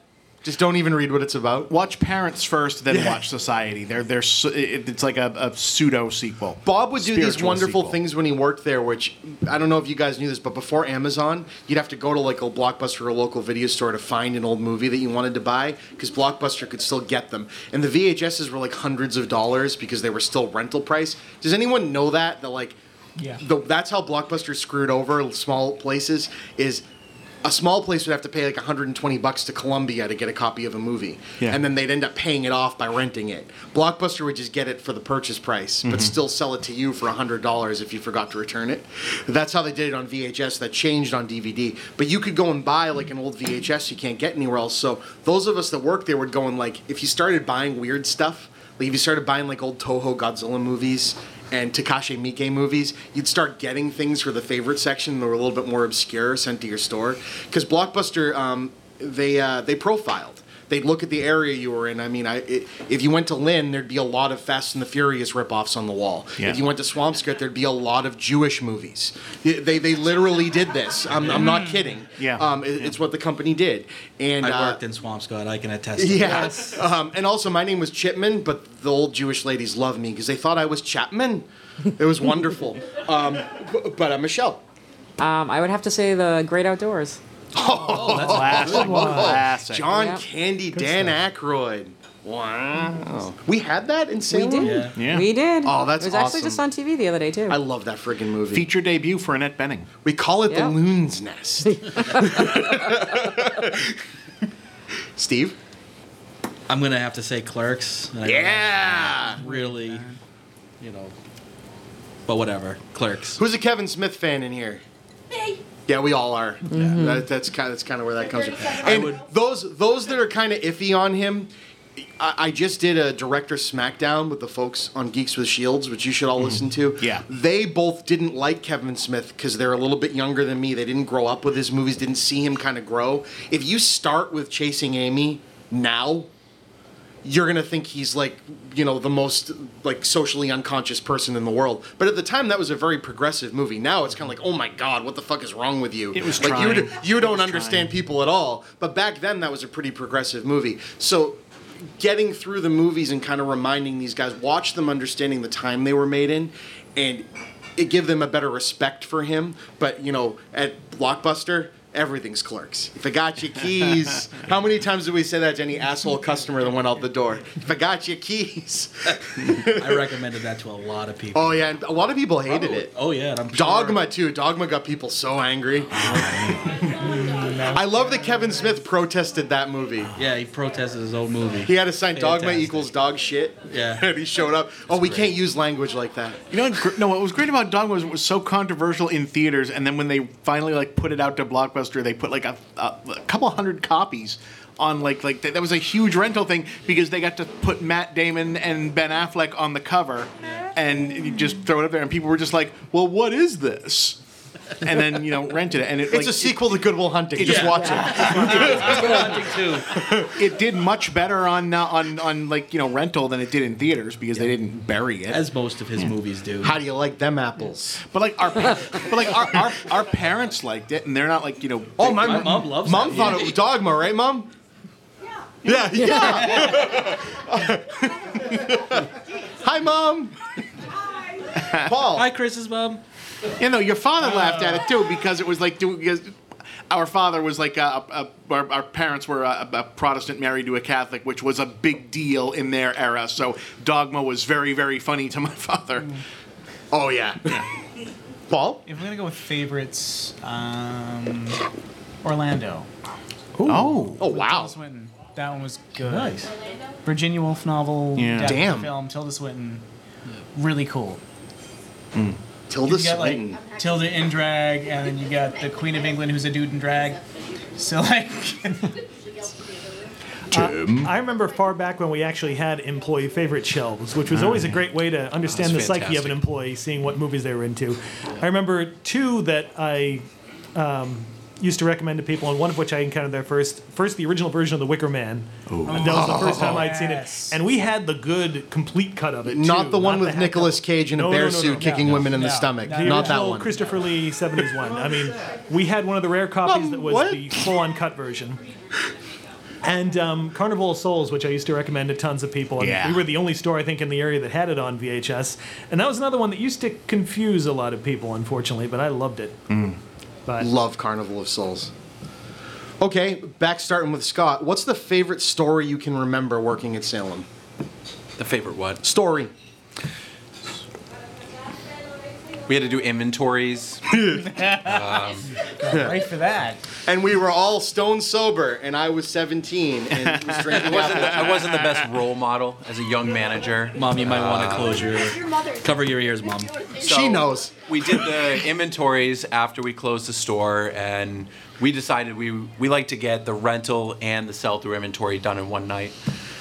Just don't even read what it's about. Watch Parents first, then Yeah. watch Society. They're they're su- it, it's like a, a pseudo sequel. Bob would do these wonderful sequel. things when he worked there, which I don't know if you guys knew this, but before Amazon, you'd have to go to like a Blockbuster or a local video store to find an old movie that you wanted to buy because Blockbuster could still get them. And the VHSs were like hundreds of dollars because they were still rental price. Does anyone know that? That like Yeah. the, that's how Blockbuster screwed over small places. Is a small place would have to pay like 120 bucks to Columbia to get a copy of a movie, Yeah. and then they'd end up paying it off by renting it. Blockbuster would just get it for the purchase price, but mm-hmm. still sell it to you for hundred dollars if you forgot to return it. That's how they did it on VHS. That changed on DVD, but you could go and buy like an old VHS you can't get anywhere else. So those of us that worked there would go and like if you started buying weird stuff, like if you started buying like old Toho Godzilla movies and Takashi Miike movies, you'd start getting things for the favorite section that were a little bit more obscure sent to your store. Because Blockbuster, um, they uh, they profiled. They'd look at the area you were in. I mean, I, i if you went to Lynn, there'd be a lot of Fast and the Furious ripoffs on the wall. Yeah. If you went to Swampscott, there'd be a lot of Jewish movies. They, they, they literally did this. I'm, I'm not kidding. Yeah. Um, it- It's what the company did. And I uh, worked in Swampscott. I can attest. to yeah. that. Um, and also, my name was Chipman, but the old Jewish ladies loved me because they thought I was Chapman. It was wonderful. um, b- but uh, Michelle. Um, I would have to say the Great Outdoors. Oh, that's oh, Classic. Classic. John Yep. Candy, Dan Aykroyd. Wow. We had that in We Salem? did. Yeah. Yeah. We did. Oh, that's It was actually just on TV the other day too. I love that friggin' movie. Feature debut for Annette Bening. we call it Yeah. the Loon's Nest. Steve? I'm gonna have to say Clerks. and I Yeah. Really, you know. But whatever. Clerks. Who's a Kevin Smith fan in here? Yeah, we all are. Mm-hmm. That, that's kind. That's kind of where that comes from. And those those that are kind of iffy on him, I, I just did a director SmackDown with the folks on Geeks with Shields, which you should all mm-hmm. listen to. Yeah. they both didn't like Kevin Smith because they're a little bit younger than me. They didn't grow up with his movies, didn't see him kind of grow. If you start with Chasing Amy now, you're gonna think he's like you know the most like socially unconscious person in the world. But at the time that was a very progressive movie. Now it's kind of like oh my god what the fuck is wrong with you? It was like you, trying. you don't understand trying. people at all. But back then that was a pretty progressive movie. So getting through the movies and kind of reminding these guys watch them understanding the time they were made in and it give them a better respect for him. But you know at blockbuster everything's clerks if i got your keys how many times did we say that to any asshole customer that went out the door if i got your keys I recommended that to a lot of people. oh yeah and a lot of people hated it Oh yeah, and I'm sure- Dogma too. Dogma got people so angry. I love that Kevin Smith protested that movie. Yeah, he protested his own movie. He had to sign Dogma equals dog shit. Yeah. and he showed up. Oh, we can't use language like that. You know, what no. What was great about Dogma was it was so controversial in theaters, and then when they finally like put it out to Blockbuster, they put like a, a, a couple hundred copies on like like that was a huge rental thing because they got to put Matt Damon and Ben Affleck on the cover, and you just throw it up there, and people were just like, "Well, what is this?" And then you know rented it, and it It's like, a sequel to Goodwill Hunting. Just Yeah. watch it. Good hunting too. It, it did much better on uh, on on like you know rental than it did in theaters because they didn't bury it. As most of his movies do. How do you like them apples? But like our, but like our, our, our parents liked it, and they're not like you know. Oh, my, My mom loves Mom that thought movie. it was Dogma, right, Mom? Yeah. Yeah. Hi, Mom. Hi. Paul. Hi, Chris's mom. You know, your father laughed at it too because it was like doing. Because our father was like a, a, our, our parents were uh, a, a Protestant married to a Catholic, which was a big deal in their era. So Dogma was very very funny to my father. Oh yeah. Paul. If we're gonna go with favorites, um, Orlando. Oh, Oh wow. Tilda Swinton. That one was good. Nice. Virginia Woolf novel. Yeah. Damn. Film. Tilda Swinton. Really cool. Hmm. Tilda You got like Swinton. Tilda in drag, and then you got the Queen of England, who's a dude in drag. So like, I remember far back when we actually had employee favorite shelves, which was always a great way to understand the That's psyche of an employee, seeing what movies they were into. I remember two that I um, used to recommend to people, and one of which I encountered there first. First, the original version of The Wicker Man. And that was the first time I'd seen it, and we had the good, complete cut of it. Not too, the one with hack Nicolas cut. Cage in a No, bear no, no, no, suit no, kicking no, women in the no, stomach. no, The Not that one. Christopher Lee 70s one. I mean, we had one of the rare copies Um, that was what? the full uncut version. And um, Carnival of Souls, which I used to recommend to tons of people. And Yeah. We were the only store, I think, in the area that had it on VHS. And that was another one that used to confuse a lot of people, unfortunately, but I loved it. But Love Carnival of Souls. Okay, back starting with Scott. What's the favorite story you can remember working at Salem? The favorite what? Story. We had to do inventories. Um, right for that. And we were all stone sober, and I was 17 and was drinking. I wasn't, the, I wasn't the best role model as a young manager. Mom, you might want to uh, close your, cover your ears, mom. she knows. We did the inventories after we closed the store, and we decided we we like to get the rental and the sell through inventory done in one night.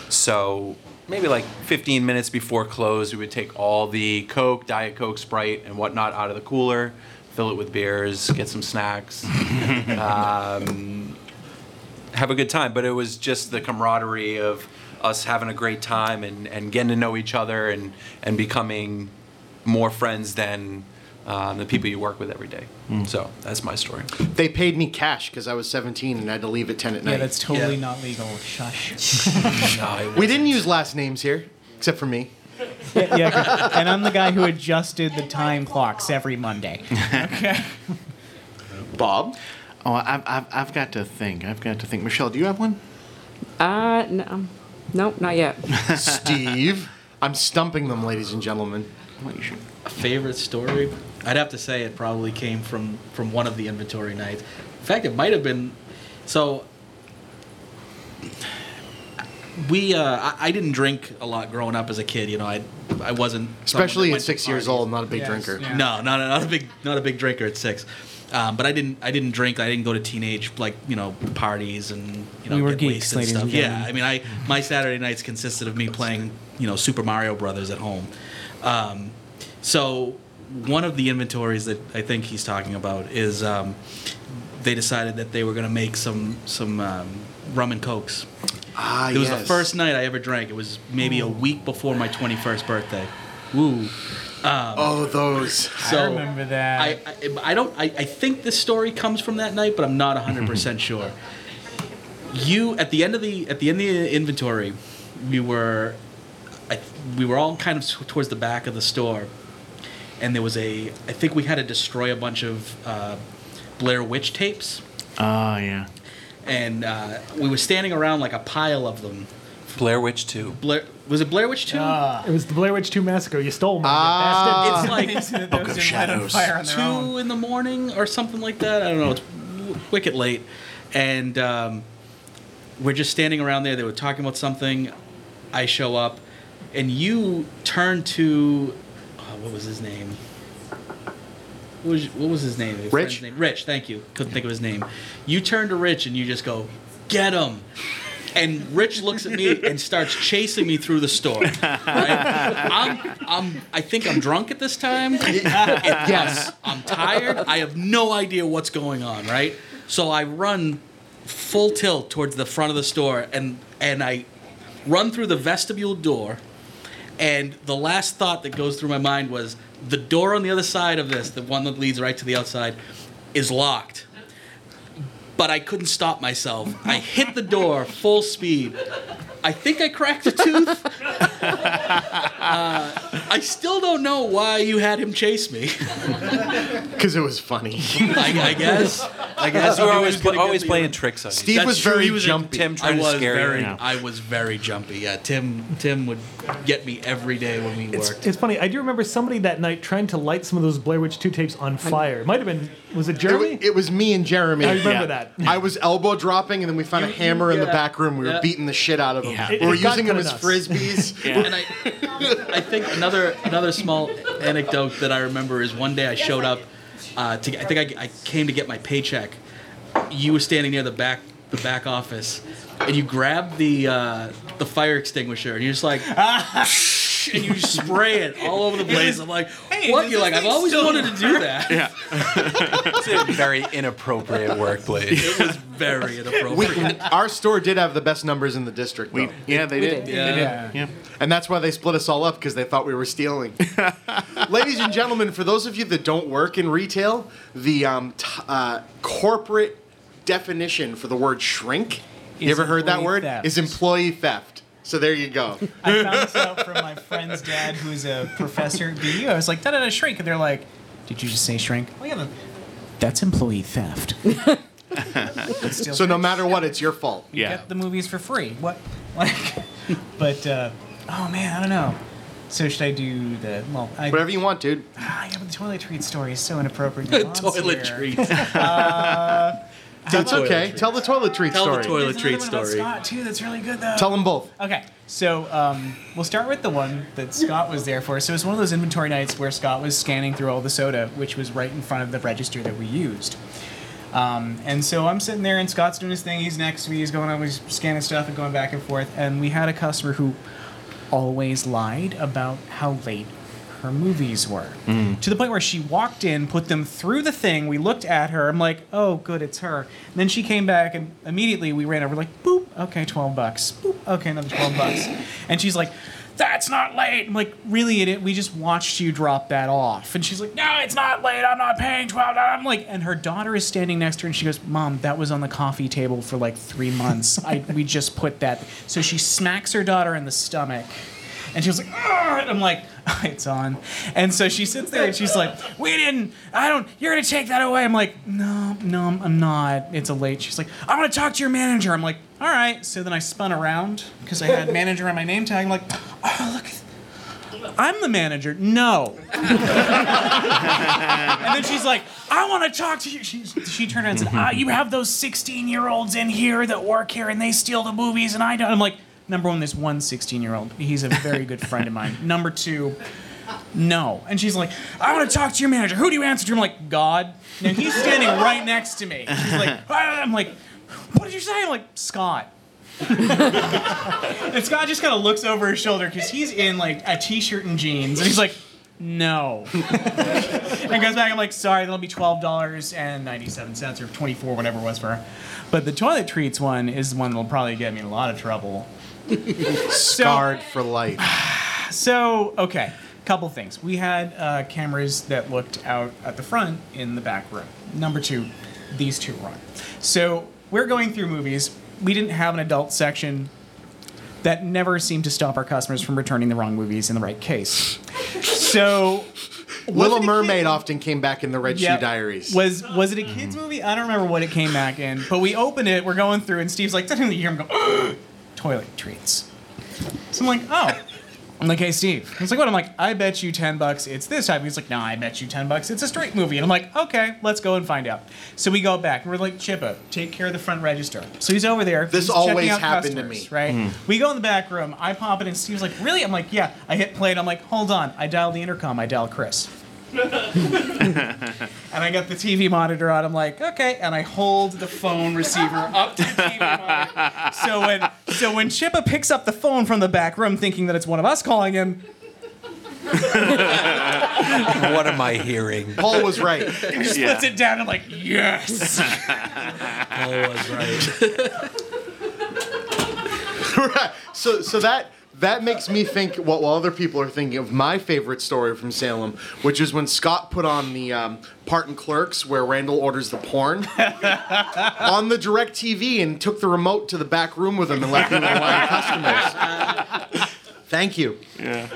So maybe like 15 minutes before close, we would take all the Coke, Diet Coke, Sprite, and whatnot out of the cooler, fill it with beers, get some snacks, um, have a good time. But it was just the camaraderie of us having a great time and, and getting to know each other and, and becoming more friends than um, the people you work with every day. So that's my story. They paid me cash because I was 17 and I had to leave at 10 at night. Yeah, that's totally Yeah. not legal. Shush. we didn't use last names here, except for me. yeah, yeah, and I'm the guy who adjusted the time clocks every Monday. Okay. Bob? Oh, I've, I've, I've got to think. I've got to think. Michelle, do you have one? Uh, no, nope, not yet. Steve? I'm stumping them, ladies and gentlemen. Well, you should. A favorite story? I'd have to say it probably came from from one of the inventory nights. In fact, it might have been. So we, uh, I, I didn't drink a lot growing up as a kid. You know, I I wasn't. Especially at six years old, not a big Yes, drinker. yeah. No, not a, not a big not a big drinker at six. Um, but I didn't I didn't drink. I didn't go to teenage like you know parties and you know We get geeks, wasted and stuff. and Yeah. I mean I my Saturday nights consisted of me playing you know Super Mario Brothers at home. Um, so one of the inventories that I think he's talking about is um, they decided that they were going to make some some um, rum and cokes. Ah, It was yes. the first night I ever drank. It was maybe a week before my 21st birthday. Woo. Oh, those. So I remember that. I, I, I don't. I, I think this story comes from that night, but I'm not 100 percent sure. You at the end of the at the end of the inventory, we were, I, we were all kind of towards the back of the store, and there was a. I think we had to destroy a bunch of uh, Blair Witch tapes, Oh, yeah. and uh, we were standing around like a pile of them. Blair Witch 2. Blair was it Blair Witch Two? Ah. It was the Blair Witch 2 Massacre. You stole mine, Ah. you bastard. it's like Book of Shadows. two in the morning or something like that. I don't know. It's w- wicked late, and um, we're just standing around there. They were talking about something. I show up, and you turn to what was his name? What was, what was his name? Friend's Rich? Name? Rich. Thank you. Couldn't think of his name. You turn to Rich and you just go, "Get him." And Rich looks at me and starts chasing me through the store. Right? I'm, I'm, I think I'm drunk at this time. yes. I'm, I'm tired. I have no idea what's going on, right? So I run full tilt towards the front of the store and, and I run through the vestibule door. And the last thought that goes through my mind was the door on the other side of this, the one that leads right to the outside, is locked but I couldn't stop myself. I hit the door full speed. I think I cracked a tooth. Uh, I still don't know why you had him chase me. Because it was funny. I, I guess. I guess We're he always, was always get me. playing tricks on you. Steve That's was true, very he jumpy. Tim I trying to was scare very, you. I was very jumpy. Yeah, Tim. Tim would get me every day when we It's, worked. it's funny. I do remember somebody that night trying to light some of those Blair Witch 2 tapes on fire. It might have been, was it It, Jeremy? wa- it was me and Jeremy. I remember Yeah. that. I was elbow dropping, and then we found a hammer in the yeah. back room. We were Yeah. beating the shit out of him. Yeah. We were it got using them kinda as nuts. frisbees. And I, I think another another small anecdote that I remember is one day I showed up. Uh, to, I think I, I came to get my paycheck. You were standing near the back the back office, and you grabbed the uh, the fire extinguisher, and you're just like, and you spray it all over the place. I'm like, Hey, what? does You're like, I've always still wanted to do that. Yeah. It's a very inappropriate workplace. It was very inappropriate. Our store did have the best numbers in the district, We, though. yeah, they We did. did. They did. Yeah. Yeah. and that's why they split us all up because they thought we were stealing. Ladies and gentlemen, for those of you that don't work in retail, the um, t- uh, corporate definition for the word shrink, you ever heard that word? theft. Is employee theft. So there you go. I found this out from my friend's dad, who's a professor at BU. I was like, da da da, shrink. And they're like, did you just say shrink? Oh, yeah. the- That's employee theft. So no matter what, it's your fault. Yeah. get the movies for free. What? Like, but uh, oh man, I don't know. So should I do the well? I, Whatever you want, dude. Ah, yeah, but the toilet treat story is so inappropriate. The toilet treats. It's okay. Tell the toilet treat story. Tell the toilet- There's another treat one about story. Scott too. That's really good though. Tell them both. Okay, so um, we'll start with the one that Scott was there for. So it was one of those inventory nights where Scott was scanning through all the soda, which was right in front of the register that we used. Um, and so I'm sitting there, and Scott's doing his thing. He's next to me. He's going on, he's scanning stuff and going back and forth. And we had a customer who always lied about how late her movies were, mm. to the point where she walked in, put them through the thing. We looked at her. I'm like, oh, good, it's her. And then she came back, and immediately we ran over, like, boop, okay, twelve bucks. Boop, okay, another twelve bucks. And she's like. That's not late. I'm like, really, idiot? We just watched you drop that off. And she's like, no, it's not late. I'm not paying twelve. I'm like, and her daughter is standing next to her, and she goes, Mom, that was on the coffee table for like three months. I we just put that. So she smacks her daughter in the stomach, and she was like, "Ugh," and I'm like, it's on. And so she sits there and she's like, we didn't, I don't, you're going to take that away. I'm like, no, no, I'm- I'm not. It's a late. She's like, I want to talk to your manager. I'm like, all right. So then I spun around because I had manager on my name tag. I'm like, oh, look. I'm the manager. No. and then she's like, I want to talk to you. She, she turned around and said, ah, You have those 16 year olds in here that work here and they steal the movies and I don't. I'm like, Number one, there's one 16 year old. He's a very good friend of mine. Number two, no. And she's like, I want to talk to your manager. Who do you answer to? I'm like, God. And he's standing right next to me. She's like, "Ah," I'm like, what did you say? I'm like, Scott. and Scott just kind of looks over his shoulder because he's in like a t-shirt and jeans, and he's like, no. and goes back. I'm like, sorry, that'll be twelve dollars and ninety-seven cents or twenty-four, whatever it was for her. But the toilet treats one is the one that'll probably get me in a lot of trouble. Scarred for life. So, okay, couple things. We had uh, cameras that looked out at the front in the back room. Number two, these two were on. So, we're going through movies. We didn't have an adult section. That never seemed to stop our customers from returning the wrong movies in the right case. So, Little Mermaid kid- often came back in the Red Yeah. Shoe Diaries. Was was it a kids movie? I don't remember what it came back in, but we opened it. We're going through, and Steve's like, "Suddenly you hear him go, toilet treats." So I'm like, "Oh." I'm like, "Hey, Steve." He's like, "What?" I'm like, "I bet you ten bucks it's this type." He's like, "No, I bet you ten bucks it's a straight movie." And I'm like, "Okay, let's go and find out." So we go back, and we're like, "Chippa, take care of the front register." So he's over there. This he's always out happened to me. Right? Hmm. We go in the back room. I pop it, and Steve's like, "Really?" I'm like, "Yeah." I hit play, and I'm like, "Hold on." I dial the intercom. I dial Chris. And I got the TV monitor on. I'm like, okay. And I hold the phone receiver up to the TV monitor. So when so when Chippa picks up the phone from the back room, thinking that it's one of us calling him, What am I hearing? Paul was right. he just puts it down. and like, yes. Paul was right. Right. So so that that makes me think what while other people are thinking of my favorite story from Salem, which is when Scott put on the um, part in Clerks where Randall orders the porn on the direct TV and took the remote to the back room with him and left me with a line of customers. Thank you. Yeah.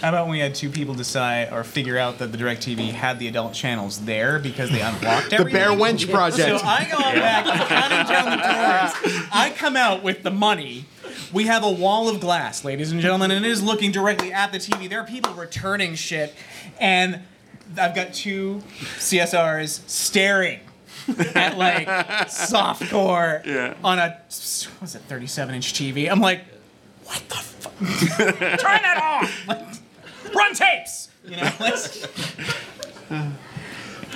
How about when we had two people decide or figure out that the DirecTV had the adult channels there because they unlocked The? Bare Wench Project. So I go on back, I'm counting down the doors. I come out with the money. We have a wall of glass, ladies and gentlemen, and it is looking directly at the TV. There are people returning shit, and I've got two CSRs staring at like softcore Yeah. on a what's it 37 inch TV. I'm like, what the fuck? Turn that off! Like, run tapes. You know, let's.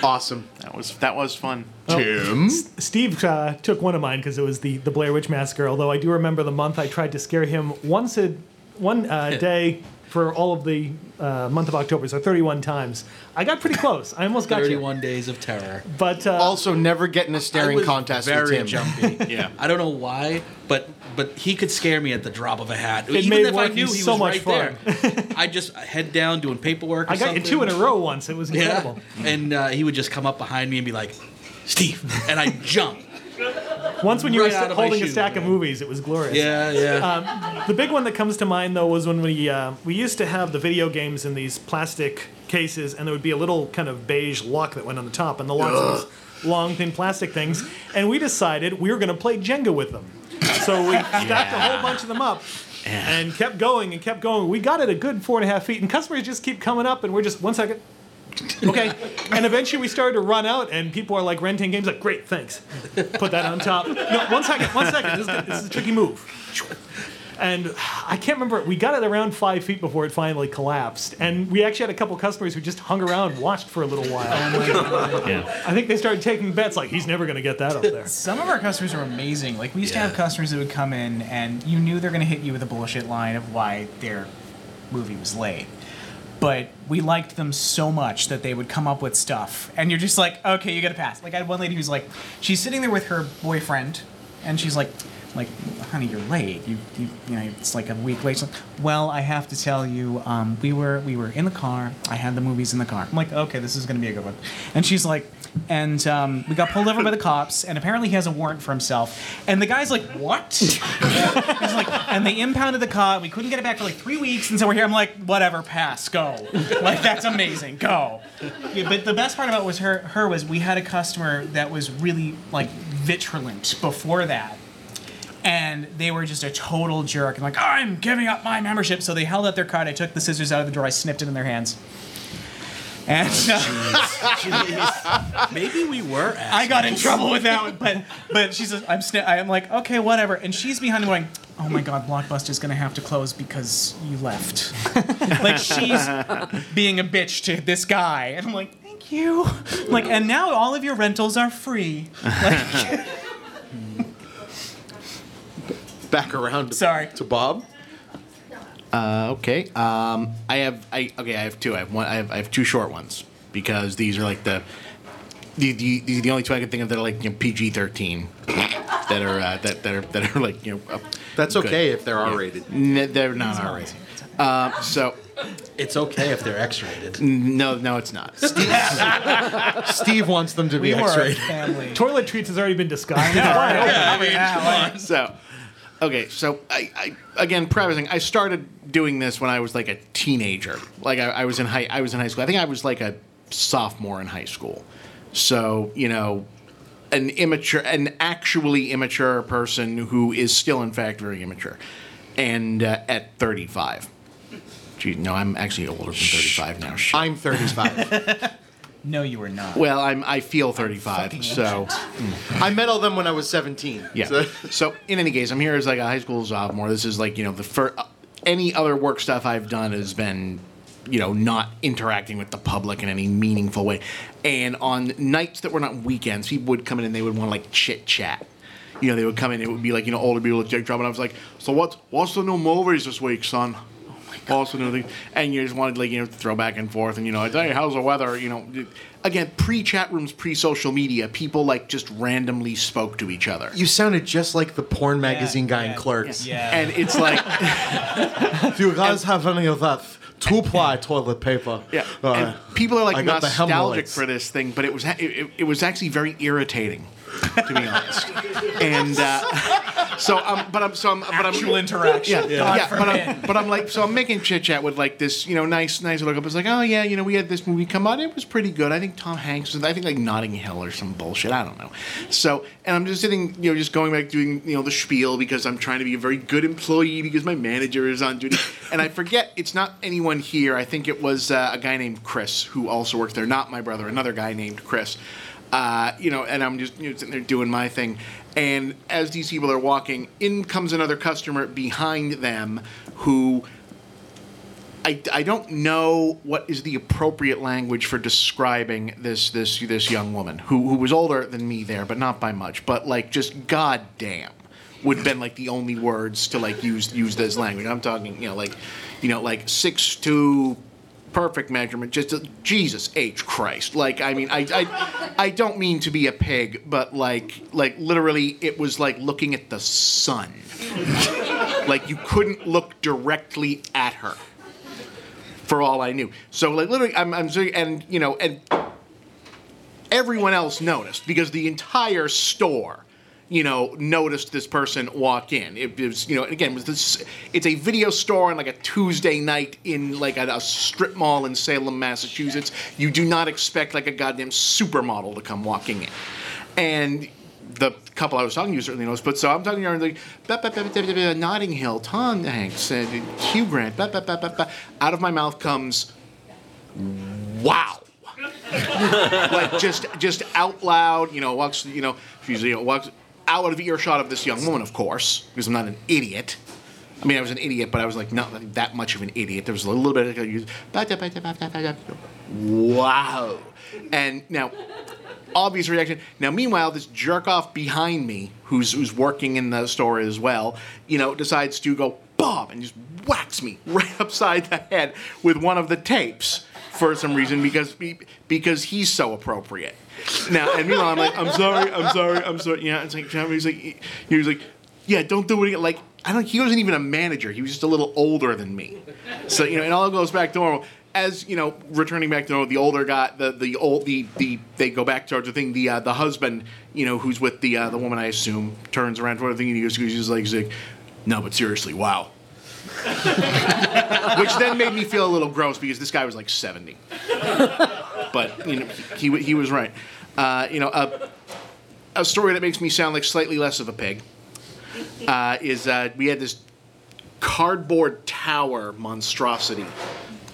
Awesome. That was that was fun. Tim. Steve uh, took one of mine because it was the, the Blair Witch Massacre. Although I do remember the month I tried to scare him once a one uh, day for all of the uh, month of October, so 31 times. I got pretty close. I almost got you. 31 days of terror. But uh, Also, never get in a I staring was contest very with Tim. jumpy. Yeah. I don't know why, but but he could scare me at the drop of a hat. It Even made if I knew he so was much right there, I just head down doing paperwork. Or I got you something. two in a row once. It was incredible. Yeah, and uh, he would just come up behind me and be like, "Steve," and I jump. Once when you Right were out sta- holding a shoe, stack of yeah. movies, it was glorious. Yeah, yeah. The big one that comes to mind though was when we uh, we used to have the video games in these plastic cases, and there would be a little kind of beige lock that went on the top, and the locks were these long, thin plastic things. And we decided we were going to play Jenga with them. So we stacked a whole bunch of them up, and kept going and kept going. We got it a good four and a half feet, and customers just keep coming up, and we're just one second. Okay, and eventually we started to run out, and people are like renting games. Like, great, thanks. Put that on top. No, one second, one second. This is, this is a tricky move. And I can't remember. We got it around five feet before it finally collapsed, and we actually had a couple customers who just hung around, watched for a little while. Oh yeah. I think they started taking bets, like he's never going to get that up there. Some of our customers are amazing. Like we used to have customers that would come in and you knew they're going to hit you with a bullshit line of why their movie was late. But we liked them so much that they would come up with stuff, and you're just like, okay, you got to pass. Like I had one lady who's like, she's sitting there with her boyfriend, and she's like, like, honey, you're late. You, you, you know, it's like a week late. Well, I have to tell you, um, we were, we were in the car. I had the movies in the car. I'm like, okay, this is gonna be a good one. And she's like, and um, we got pulled over by the cops, and apparently he has a warrant for himself. And the guy's like, what? He's like, and they impounded the car. We couldn't get it back for like three weeks, and so we're here. I'm like, whatever, pass, go. Like that's amazing, go. Yeah, but the best part about was her. Her was we had a customer that was really like vigilant before that, and they were just a total jerk and like, I'm giving up my membership. So they held out their card. I took the scissors out of the drawer. I snipped it in their hands. And uh, Maybe we were. I got in trouble with that one, but but she's I'm sni- I'm like okay whatever, and she's behind me going, oh my god, Blockbuster's gonna have to close because you left. like she's being a bitch to this guy, and I'm like, thank you. Like, and now all of your rentals are free. Like, Back around. To, Sorry. To Bob. Uh, okay. Um, I have I okay. I have two. I have one. I have I have two short ones because these are like the the, the, these are the only two I can think of that are like you know, PG thirteen that are uh, that that are that are like you know. Uh, That's good. okay if they're R-rated. N- they're not R rated. Uh, so It's okay if they're X-rated. no, no, it's not. Steve wants them to be we were a X-rated. family. Toilet treats has already been discussed. It's wide open. I mean, come on. so okay so I, I again prefacing i started doing this when i was like a teenager. Like I, I was in high i was in high school. I think i was like a sophomore in high school. So you know an immature an actually immature person who is still in fact very immature. And uh, at 35 Gee, no i'm actually older than 35 now. Shit. I'm 35. No, you were not. well i'm i feel 35 so I met all them when I was 17. Yeah. So- So, in any case, I'm here as like a high school sophomore. This is like you know the first. Uh, any other work stuff I've done has been, you know, not interacting with the public in any meaningful way. And on nights that were not weekends, people would come in and they would want to like chit chat. You know, they would come in. It would be like you know older people with Jake Drum, and I was like, "So what's what's the new movies this week, son?" Also, new thing, and you just wanted like you know to throw back and forth, and you know, I tell you, how's the weather? You know, again, pre chat rooms, pre social media, people like just randomly spoke to each other. you sounded just like the porn magazine guy in Clerks. Yeah. and it's like Do you guys have any of that two-ply toilet paper? yeah Uh, and people are like I got the nostalgic hemorrhoids. for this thing but it was it, it, it was actually very irritating to be honest and uh, so um but i'm so i'm but i'm Actual interaction. yeah, God yeah, but I'm, but I'm like, so I'm making chit chat with like this, you know, nice, nice look up. It's like, oh yeah, you know, we had this movie come out. It was pretty good. I think Tom Hanks was, I think like Notting Hill or some bullshit. I don't know. So, and I'm just sitting, you know, just going back doing, you know, the spiel because I'm trying to be a very good employee because my manager is on duty. and I forget it's not anyone here. I think it was uh, a guy named Chris who also worked there. Not my brother, another guy named Chris. Uh, you know, and I'm just you know, sitting there doing my thing. And as these people are walking, in comes another customer behind them who I, I don't know what is the appropriate language for describing this this this young woman who, who was older than me there, but not by much. But like just goddamn would have been like the only words to like use use as language. I'm talking, you know, like you know, like six two perfect measurement, just a, Jesus H Christ. Like I mean I, I I don't mean to be a pig, but like like literally it was like looking at the sun. like you couldn't look directly at her for all I knew. So like literally, I'm, I'm and you know, and everyone else noticed because the entire store, you know, noticed this person walk in. It, was, you know, again, it was this. It's a video store on like a Tuesday night in like a, a strip mall in Salem, Massachusetts. You do not expect like a goddamn supermodel to come walking in, and the couple I was talking to certainly knows. But so I'm talking to her like "Ba, ba, ba, ba, ba, ba, Notting Hill, Tom Hanks, and Hugh Grant. Ba, ba, ba, ba, ba." Out of my mouth comes, "Wow." like just just out loud, you know, walks, you know, she's you know, walks out of earshot of this young woman, of course, because I'm not an idiot. I mean, I was an idiot, but I was like not that much of an idiot. There was a little bit of wow, and now obvious reaction. Now, meanwhile, this jerk off behind me, who's who's working in the store as well, you know, decides to go Bob and just whacks me right upside the head with one of the tapes for some reason because because he's so appropriate. Now, and meanwhile, I'm like, I'm sorry, I'm sorry, I'm sorry. Yeah, it's like he's like he was like, yeah, don't do it again. Like I don't. He wasn't even a manager. He was just a little older than me. So you know, and all goes back to normal. As you know, returning back to normal, the older guy, the the old the the they go back towards the thing. The uh, the husband, you know, who's with the uh, the woman, I assume, turns around toward the thing and he goes, he's like, he's like, no, but seriously, wow. Which then made me feel a little gross because this guy was like 70. But, you know, he, he, was right. Uh, you know, a, a story that makes me sound like slightly less of a pig uh, is uh, we had this cardboard tower monstrosity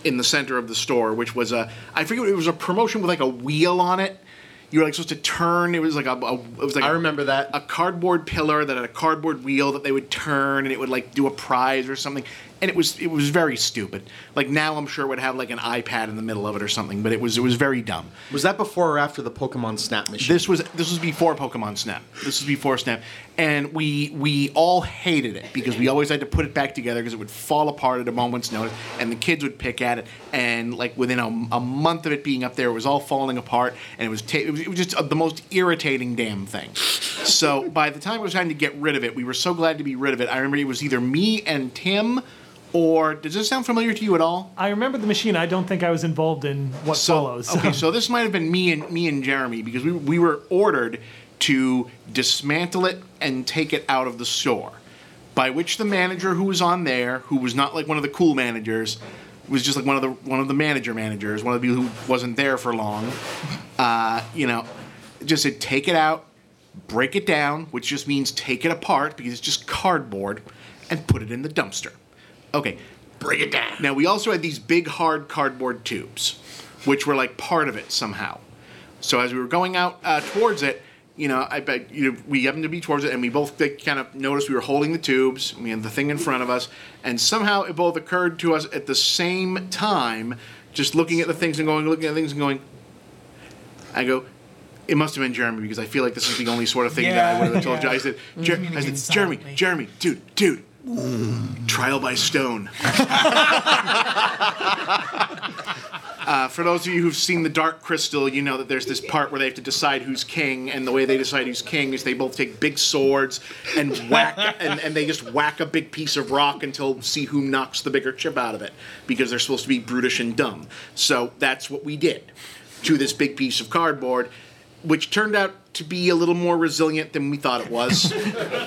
in the center of the store, which was a, I forget, it was a promotion with like a wheel on it. You were like supposed to turn. It was like a, a it was like I a- remember that. a cardboard pillar that had a cardboard wheel that they would turn and it would like do a prize or something and it was it was very stupid. Like now i'm sure it would have like an ipad in the middle of it or something but it was it was very dumb. Was that before or after the Pokemon Snap machine? this was this was before pokemon snap. This was before snap. And we we all hated it because we always had to put it back together because it would fall apart at a moment's notice and the kids would pick at it. And like within a, a month of it being up there it was all falling apart and it was ta- it was, it was just uh, the most irritating damn thing. So by the time it was time to get rid of it we were so glad to be rid of it. I remember it was either me and tim or does this sound familiar to you at all I remember the machine. I don't think I was involved in what so, follows. Okay, so this might have been me and me and Jeremy because we we were ordered to dismantle it and take it out of the store. By which the manager who was on there, who was not like one of the cool managers, was just like one of the one of the manager managers, one of the people who wasn't there for long. Uh, you know, just said take it out, break it down, which just means take it apart because it's just cardboard, and put it in the dumpster. Okay, break it down. Now we also had these big hard cardboard tubes, which were like part of it somehow. So as we were going out uh, towards it, you know, I bet you know, we happened to be towards it, and we both like, kind of noticed we were holding the tubes. We had the thing in front of us, and somehow it both occurred to us at the same time, just looking at the things and going, looking at things and going. I go, it must have been Jeremy because I feel like this is the only sort of thing that I would have told you. I said, Jer- I said, Jeremy, Jeremy, dude, dude, trial by stone. Uh, for those of you who've seen the Dark Crystal, you know that there's this part where they have to decide who's king, and the way they decide who's king is they both take big swords and whack, and, and they just whack a big piece of rock until see who knocks the bigger chip out of it, because they're supposed to be brutish and dumb. So that's what we did to this big piece of cardboard, which turned out to be a little more resilient than we thought it was.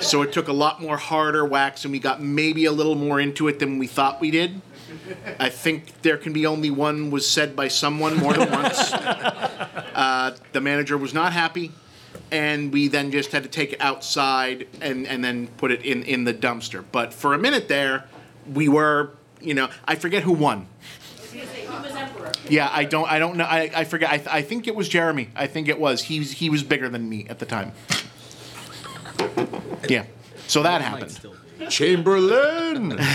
so it took a lot more harder wax, and we got maybe a little more into it than we thought we did. I think there can be only one was said by someone more than once. Uh, the manager was not happy, and we then just had to take it outside and, and then put it in, in the dumpster. But for a minute there, we were, you know, I forget who won. Yeah, I don't, I don't know. I, I forget. I, th- I think it was Jeremy. I think it was. He was, he was bigger than me at the time. Yeah, so that happened. Chamberlain.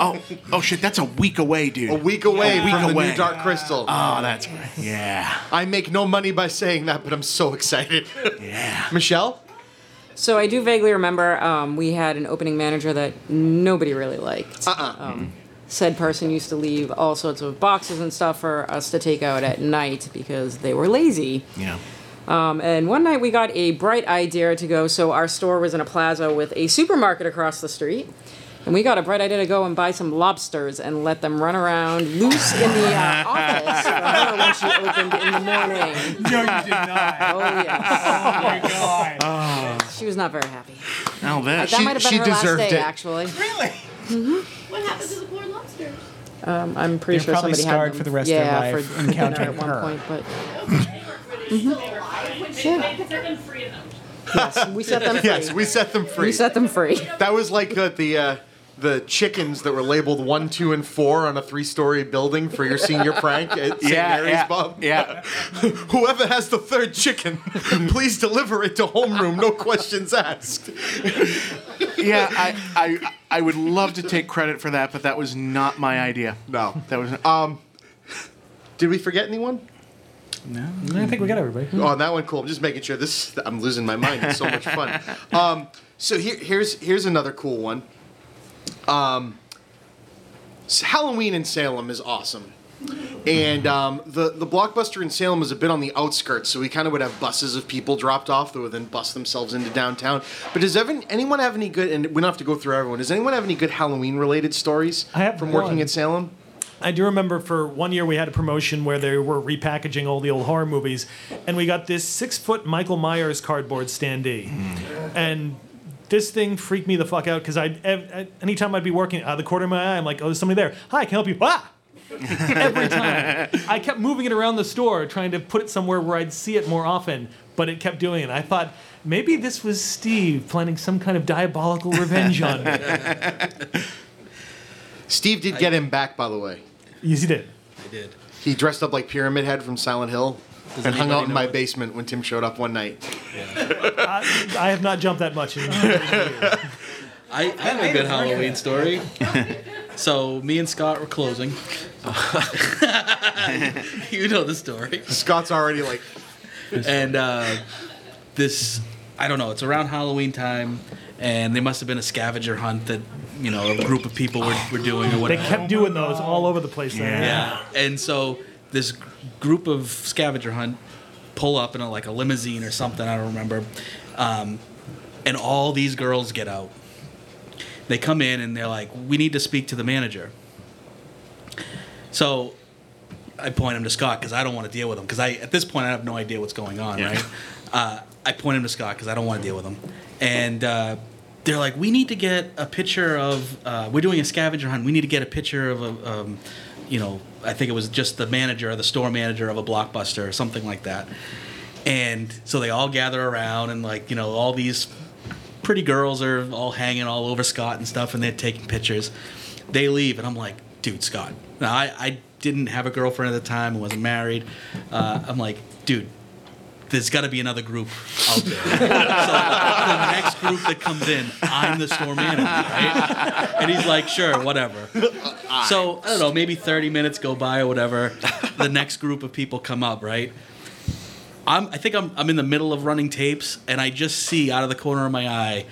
Oh, oh shit! That's a week away, dude. A week away A week from the away. new Dark Crystal. Oh, that's right. Yeah. I make no money by saying that, but I'm so excited. Yeah. Michelle? So I do vaguely remember um, we had an opening manager that nobody really liked. Uh-uh. Um, said person used to leave all sorts of boxes and stuff for us to take out at night because they were lazy. Yeah. Um, and one night we got a bright idea to go. So our store was in a plaza with a supermarket across the street. And we got a bright idea to go and buy some lobsters and let them run around loose in the uh, office for her when she opened in the morning. No, you did not. Oh, yes. Oh my god. She was not very happy. Now that. That might have been she her last deserved day, it. actually. Really? What happened to the poor lobsters? Um, I'm pretty They're sure probably somebody scarred had them. for the rest of their yeah, life for dinner encountering at one her. point, but Yes, we set them free. Yes, we set them free. We set them free. That was like uh, the uh, the chickens that were labeled one, two, and four on a three-story building for your senior prank at St. Yeah, Mary's, yeah, Bob. yeah. Whoever has the third chicken, please deliver it to homeroom, no questions asked. yeah, I, I I would love to take credit for that, but that was not my idea. No. That was Um, did we forget anyone? No, I think we got everybody. Oh, that one cool. I'm just making sure this. I'm losing my mind. It's so much fun. Um, so here, here's here's another cool one. Um, Halloween in Salem is awesome, and um, the the blockbuster in Salem is a bit on the outskirts. So we kind of would have buses of people dropped off that would then bus themselves into downtown. But does anyone have any good? And we don't have to go through everyone. Does anyone have any good Halloween related stories I have from working one. in Salem? I do remember for one year we had a promotion where they were repackaging all the old horror movies, and we got this six foot Michael Myers cardboard standee, and this thing freaked me the fuck out because I anytime I'd be working out of the corner of my eye, I'm like, oh, there's somebody there. Hi, I can I help you? Ah. Every time. I kept moving it around the store, trying to put it somewhere where I'd see it more often, but it kept doing it. I thought maybe this was Steve planning some kind of diabolical revenge on me. Steve did get him back, by the way. Yes, he did. I did. He dressed up like Pyramid Head from Silent Hill Does and hung out in my what- basement when Tim showed up one night. I have not jumped that much. In, I, I have a good Halloween story. so me and Scott were closing. you know the story. Scott's already like, And uh, this, I don't know. It's around Halloween time, and there must have been a scavenger hunt that you know a group of people were, were doing or whatever. they whatever. kept doing those all over the place. There. Yeah. And so this group of scavenger hunt pull up in a, like a limousine or something. I don't remember. Um, and all these girls get out. They come in and they're like, "We need to speak to the manager." So I point him to Scott because I don't want to deal with him because I at this point I have no idea what's going on. Right. Uh, I point him to Scott because I don't want to deal with him, and. Uh, they're like, we need to get a picture of. Uh, we're doing a scavenger hunt. We need to get a picture of a, um, you know, I think it was just the manager or the store manager of a blockbuster or something like that. And so they all gather around and like you know all these pretty girls are all hanging all over Scott and stuff, and they're taking pictures. They leave, and I'm like, dude, Scott. Now I, I didn't have a girlfriend at the time, wasn't married. Uh, I'm like, dude, there's got to be another group out there. so the next group that comes in, I'm the store manager, right? And he's like, sure, whatever. Uh, so I don't know, maybe 30 minutes go by or whatever. The next group of people come up, right? I'm, I think I'm, I'm in the middle of running tapes, and I just see out of the corner of my eye,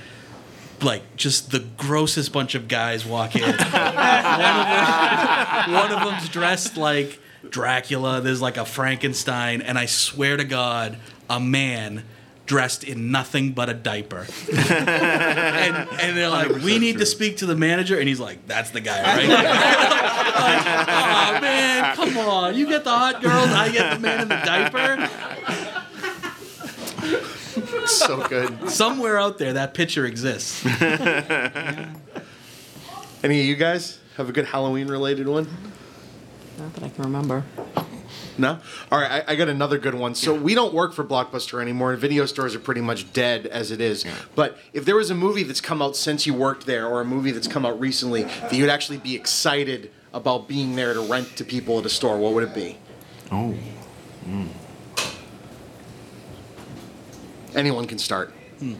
like just the grossest bunch of guys walk in. one, of them, one of them's dressed like Dracula. There's like a Frankenstein, and I swear to God, a man dressed in nothing but a diaper. and, and they're like, "We need to speak to the manager," and he's like, "That's the guy, right?" like, oh man, come on! You get the hot girls, I get the man in the diaper. so good. Somewhere out there, that picture exists. Any of you guys have a good Halloween related one? Not that I can remember. No? All right, I, I got another good one. So we don't work for Blockbuster anymore. and Video stores are pretty much dead as it is. But if there was a movie that's come out since you worked there, or a movie that's come out recently that you'd actually be excited about being there to rent to people at a store, what would it be? Oh. Hmm. Anyone can start. Hmm.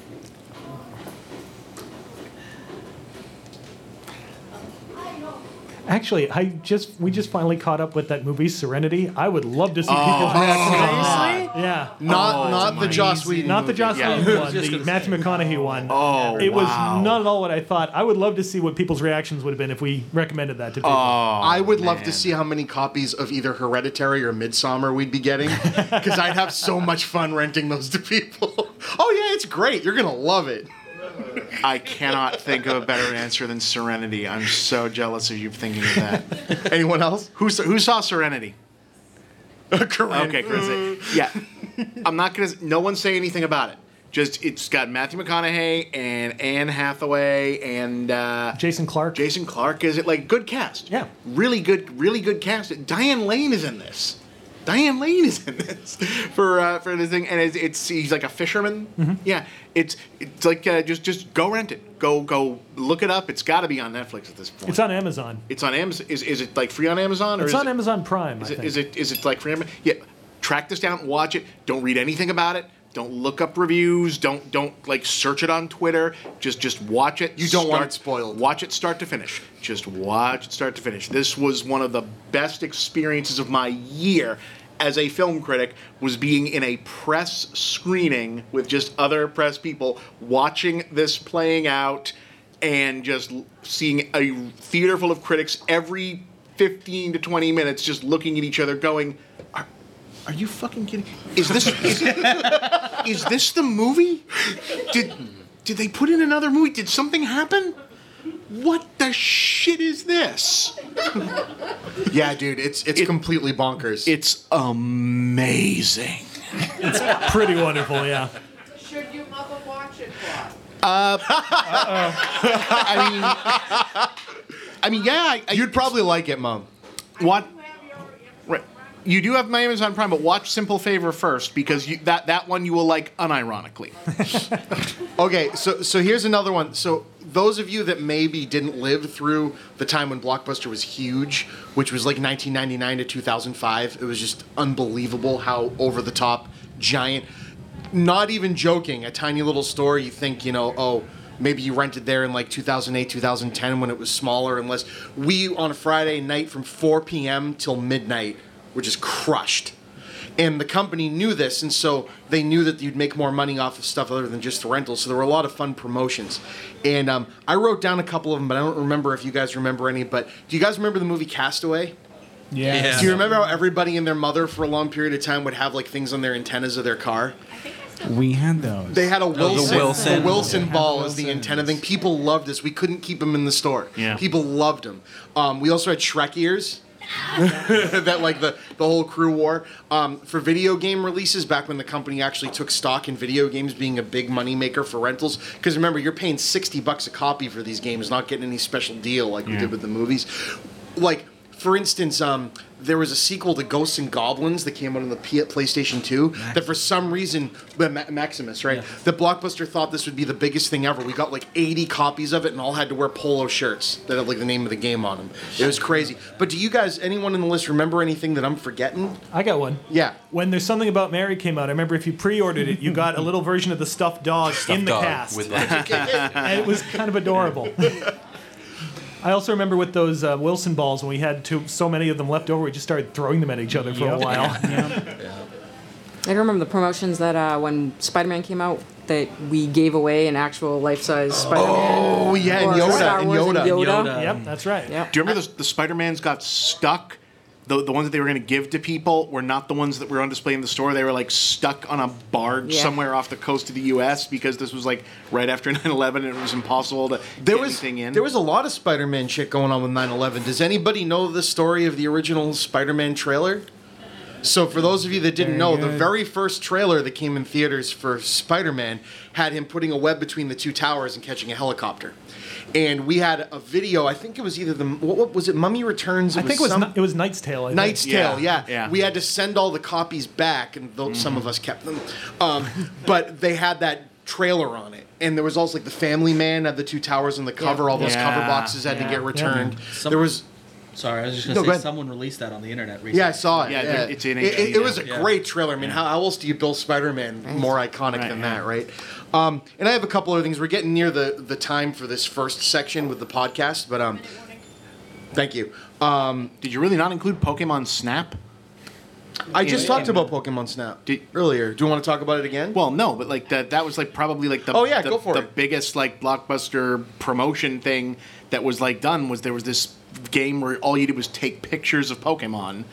Actually, I just we just finally caught up with that movie Serenity. I would love to see oh, people's reaction. Seriously? Yeah. Not oh, not the Joss Whedon. Not the movie. Joss Yeah. Whedon one, Just the gonna Matthew McConaughey one. Oh, it was wow. not at all what I thought. I would love to see what people's reactions would have been if we recommended that to people. Oh, I would love to man. see how many copies of either Hereditary or Midsommar we'd be getting, because I'd have so much fun renting those to people. oh yeah, it's great. You're gonna love it. I cannot think of a better answer than Serenity. I'm so jealous of you thinking of that. Anyone else? who, saw- who saw Serenity? Corinne. Okay, Chris. Yeah. I'm not gonna. No one say anything about it. Just it's got Matthew McConaughey and Anne Hathaway and uh, Jason Clarke. Jason Clarke. Is it like good cast? Yeah. Really good. Really good cast. Diane Lane is in this. Diane Lane is in this for uh, for this thing, and it's, it's he's like a fisherman. Mm-hmm. Yeah, it's it's like uh, just just go rent it, go go look it up. It's got to be on Netflix at this point. It's on Amazon. It's on Amazon. Is, is it like free on Amazon? Or It's is on it, Amazon Prime. Is I it, think. is it is it like free? on- Yeah, track this down, watch it. Don't read anything about it. Don't look up reviews. Don't don't like search it on Twitter. Just just watch it. You don't want it spoiled. Watch it start to finish. Just watch it start to finish. This was one of the best experiences of my year as a film critic was being in a press screening with just other press people watching this playing out and just seeing a theater full of critics every 15 to 20 minutes just looking at each other going are, are you fucking kidding? Is this is, is this the movie? Did did they put in another movie? Did something happen what the shit is this Yeah, dude, it's it's completely bonkers. it's amazing it's Pretty wonderful, yeah. Should you mother watch it, Bob? Uh, i mean i mean yeah I, I, You'd probably like it, Mom. what You Right. You do have my Amazon Prime, but watch Simple Favor first because you, that that one you will like unironically. Okay, so so here's another one. So those of you that maybe didn't live through the time when Blockbuster was huge, which was like 1999 to 2005, it was just unbelievable how over the top, giant. Not even joking, a tiny little store. You think you know, oh, maybe you rented there in like 2008, 2010 when it was smaller. Unless we on a Friday night from 4 p.m. till midnight were just crushed. And the company knew this, and so they knew that you'd make more money off of stuff other than just the rentals. So there were a lot of fun promotions. And um, I wrote down a couple of them, but I don't remember if you guys remember any. But do you guys remember the movie Castaway? Yeah. Yeah. Do you remember how everybody and their mother for a long period of time would have like things on their antennas of their car? We had those. They had a Wilson, Wilson. a Wilson Yeah. ball as the antenna thing. People loved this. We couldn't keep them in the store. Yeah. People loved them. Um, we also had Shrek ears. that like the, the whole crew wore um, for video game releases back when the company actually took stock in video games being a big money maker for rentals because remember you're paying 60 bucks a copy for these games not getting any special deal like we did with the movies. Like for instance, um, there was a sequel to Ghosts and Goblins that came out on the P- PlayStation 2 that for some reason, Ma- Maximus, right? The Blockbuster thought this would be the biggest thing ever. We got like 80 copies of it and all had to wear polo shirts that had like the name of the game on them. It was crazy. But do you guys, anyone in the list, remember anything that I'm forgetting? I got one. Yeah. When There's Something About Mary came out, I remember if you pre-ordered it, you got a little version of the stuffed dog in the dog cast, with and it was kind of adorable. I also remember with those uh, Wilson balls when we had too, so many of them left over, we just started throwing them at each other for a Yep. while. I can remember the promotions that uh, when Spider-Man came out, that we gave away an actual life-size Spider-Man. Oh, yeah, and Yoda, and Wars Yoda. Yoda. yep, that's right. Yep. Do you remember the, the Spider Mans got stuck? The, the ones that they were going to give to people were not the ones that were on display in the store. They were like stuck on a barge Yeah. somewhere off the coast of the U.S. because this was like right after 9/11 and it was impossible to There get was anything in. there was a lot of Spider-Man shit going on with 9/11. Does anybody know the story of the original Spider-Man trailer? So for those of you that didn't Very know, the very first trailer that came in theaters for Spider-Man had him putting a web between the two towers and catching a helicopter. And we had a video. I think it was either the what, what was it? Mummy Returns. I think it was some- it was Knight's Tale. I think. Knight's Yeah, Tale, yeah. yeah. We had to send all the copies back, and though some of us kept them. Um, but they had that trailer on it, and there was also like the Family Man had the two towers on the cover. All those Yeah, cover boxes had to get returned. Some- There was, Sorry, I was just gonna go say ahead. someone released that on the internet recently. yeah, I saw it. Yeah, Yeah, it's in it, it, HD it was a Yeah. great trailer. I mean, how, how else do you build Spider-Man more iconic Right, than yeah. that, right? Um, and I have a couple other things. We're getting near the the time for this first section with the podcast, but um, thank you. Um, Did you really not include Pokemon Snap? I just Yeah, talked yeah. about Pokemon Snap Did- earlier. Do you want to talk about it again? Well, no, but like that that was like probably like the Oh, yeah, the, go for the it. biggest like blockbuster promotion thing that was like done was there was this game where all you did was take pictures of Pokemon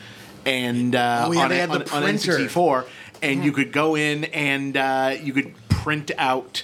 and uh, Oh, yeah, on, they a- on, on printer. N64 and you could go in and uh, you could print out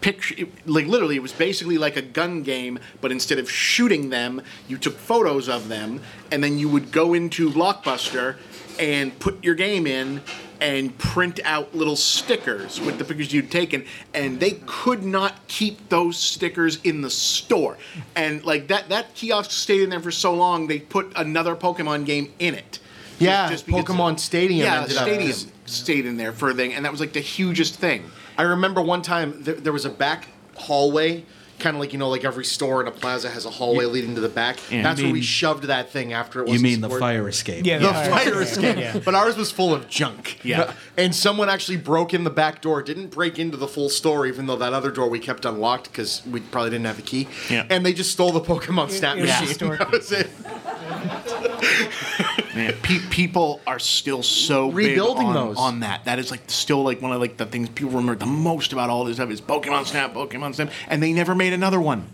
picture like literally it was basically like a gun game but instead of shooting them you took photos of them and then you would go into blockbuster and put your game in and print out little stickers with the pictures you'd taken and they could not keep those stickers in the store and like that that kiosk stayed in there for so long they put another pokemon game in it Yeah, just Pokemon Stadium Yeah, ended up- Stadium stayed in there for a thing, and that was like the hugest thing. I remember one time there, there was a back hallway, kind of like you know, like every store in a plaza has a hallway leading to the back. Yeah. That's You where we shoved that thing after it was. You mean the fire escape? Yeah, The yeah. fire escape, Yeah. but ours was full of junk. Yeah. and someone actually broke in the back door. Didn't break into the full store, even though that other door we kept unlocked because we probably didn't have a key. Yeah. and they just stole the Pokemon Snap it machine. a store. That was it. Man, pe- people are still so big Rebuilding on, those. on that. That is like still like one of like the things people remember the most about all this stuff is Pokemon Snap, Pokemon Snap, and they never made another one.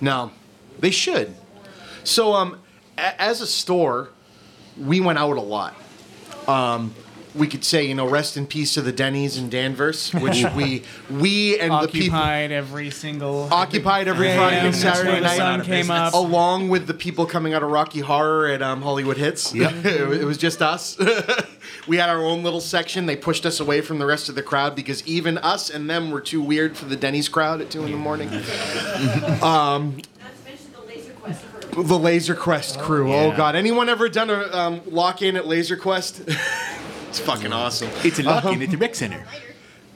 No, they should. So, um, a- as a store, we went out a lot. Um, we could say, you know, rest in peace to the Denny's in Danvers, which we we and the people Occupied every single. occupied every Yeah, Friday and that's Saturday night. sun came up. along with the people coming out of Rocky Horror at um, Hollywood Hits. Yep. it, was just us. we had our own little section. They pushed us away from the rest of the crowd because even us and them were too weird for the Denny's crowd at two in the morning. Not to mention the Laser Quest crew. The Laser Quest crew. Oh God! Anyone ever done a um, lock in at Laser Quest? It's fucking awesome. It's a lucky and it's a rec center.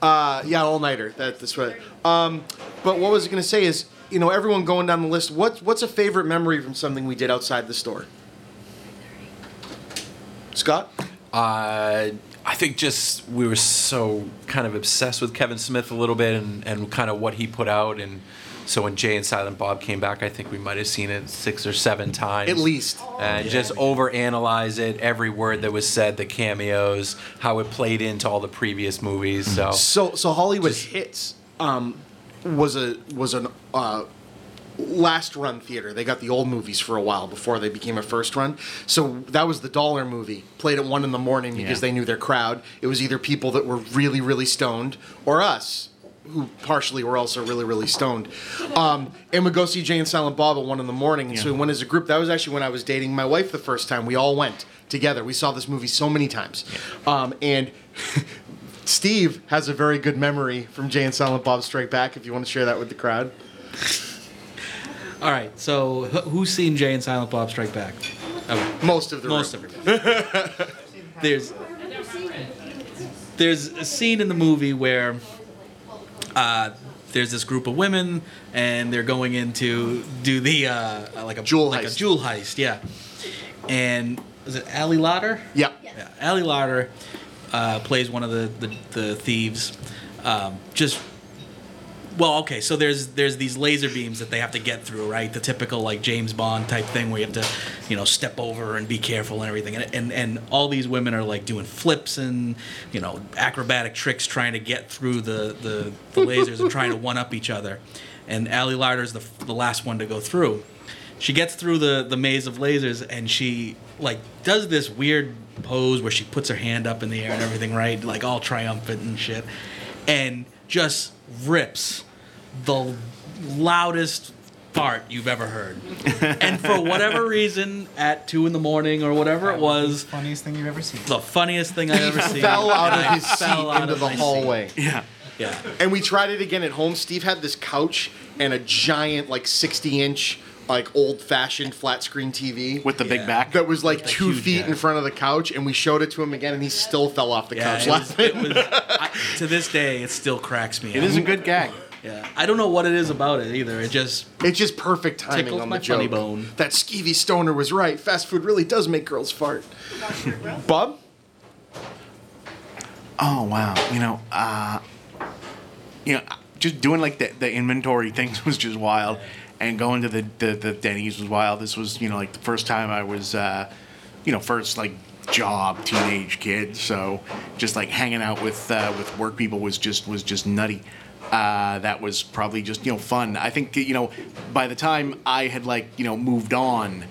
Uh, yeah, all nighter. That, that's right. Um, but what was I going to say is, you know, everyone going down the list. What what's a favorite memory from something we did outside the store? Scott. Uh, I think just we were so kind of obsessed with Kevin Smith a little bit and, and kind of what he put out. And so when Jay and Silent Bob came back, I think we might have seen it six or seven times. At least. And just overanalyze it, every word that was said, the cameos, how it played into all the previous movies. So So so Hollywood Hits um, was a was an uh, last run theater. They got the old movies for a while before they became a first run. So that was the dollar movie played at one in the morning because Yeah. they knew their crowd. It was either people that were really really stoned or us. Who partially were also really, really stoned, um, and would go see Jay and Silent Bob at one in the morning. And so we went as a group. That was actually when I was dating my wife the first time. We all went together. We saw this movie so many times, um, and Steve has a very good memory from Jay and Silent Bob Strike Back. If you want to share that with the crowd, All right. So who's seen Jay and Silent Bob Strike Back? Okay. most of the Most room. of it. there's there's a scene in the movie where uh, there's this group of women and they're going in to do the uh, like a Jewel like heist. a jewel heist, yeah. And is it Ali Larter? Yeah. Yeah, Ali Larter uh, plays one of the the, the thieves. Um, just well, okay. So there's there's these laser beams that they have to get through, right? The typical like James Bond type thing where you have to, you know, step over and be careful and everything. And and, and all these women are like doing flips and you know acrobatic tricks trying to get through the the, the lasers and trying to one up each other. And Ali Larter's the the last one to go through. She gets through the the maze of lasers and she like does this weird pose where she puts her hand up in the air and everything, right? Like all triumphant and shit. And just rips the loudest fart you've ever heard. and for whatever reason, at two in the morning or whatever it was, Funniest thing you've ever seen. the funniest thing I've ever seen. Fell out of I his seat fell out into of the my seat. hallway. Yeah. Yeah. And we tried it again at home. Steve had this couch and a giant, like 60 inch, like old fashioned flat screen TV. With the Yeah. big back. that was like the two huge feet guy. in front of the couch, and we showed it to him again, and he still fell off the Yeah, couch it was, laughing. it was I, to this day, it still cracks me. It up. is a good gag. Yeah, I don't know what it is about it either. It just It's just perfect timing Tickles on my the joke. funny bone. That skeevy stoner was right. Fast food really does make girls fart. Bob? Oh wow, you know, uh, you know, just doing like the, the inventory things was just wild, and going to the, the the Denny's was wild. This was you know like the first time I was, uh, you know, first like job teenage kid, so just like hanging out with uh, with work people was just was just nutty. Uh, that was probably just you know fun. I think you know by the time I had like you know moved on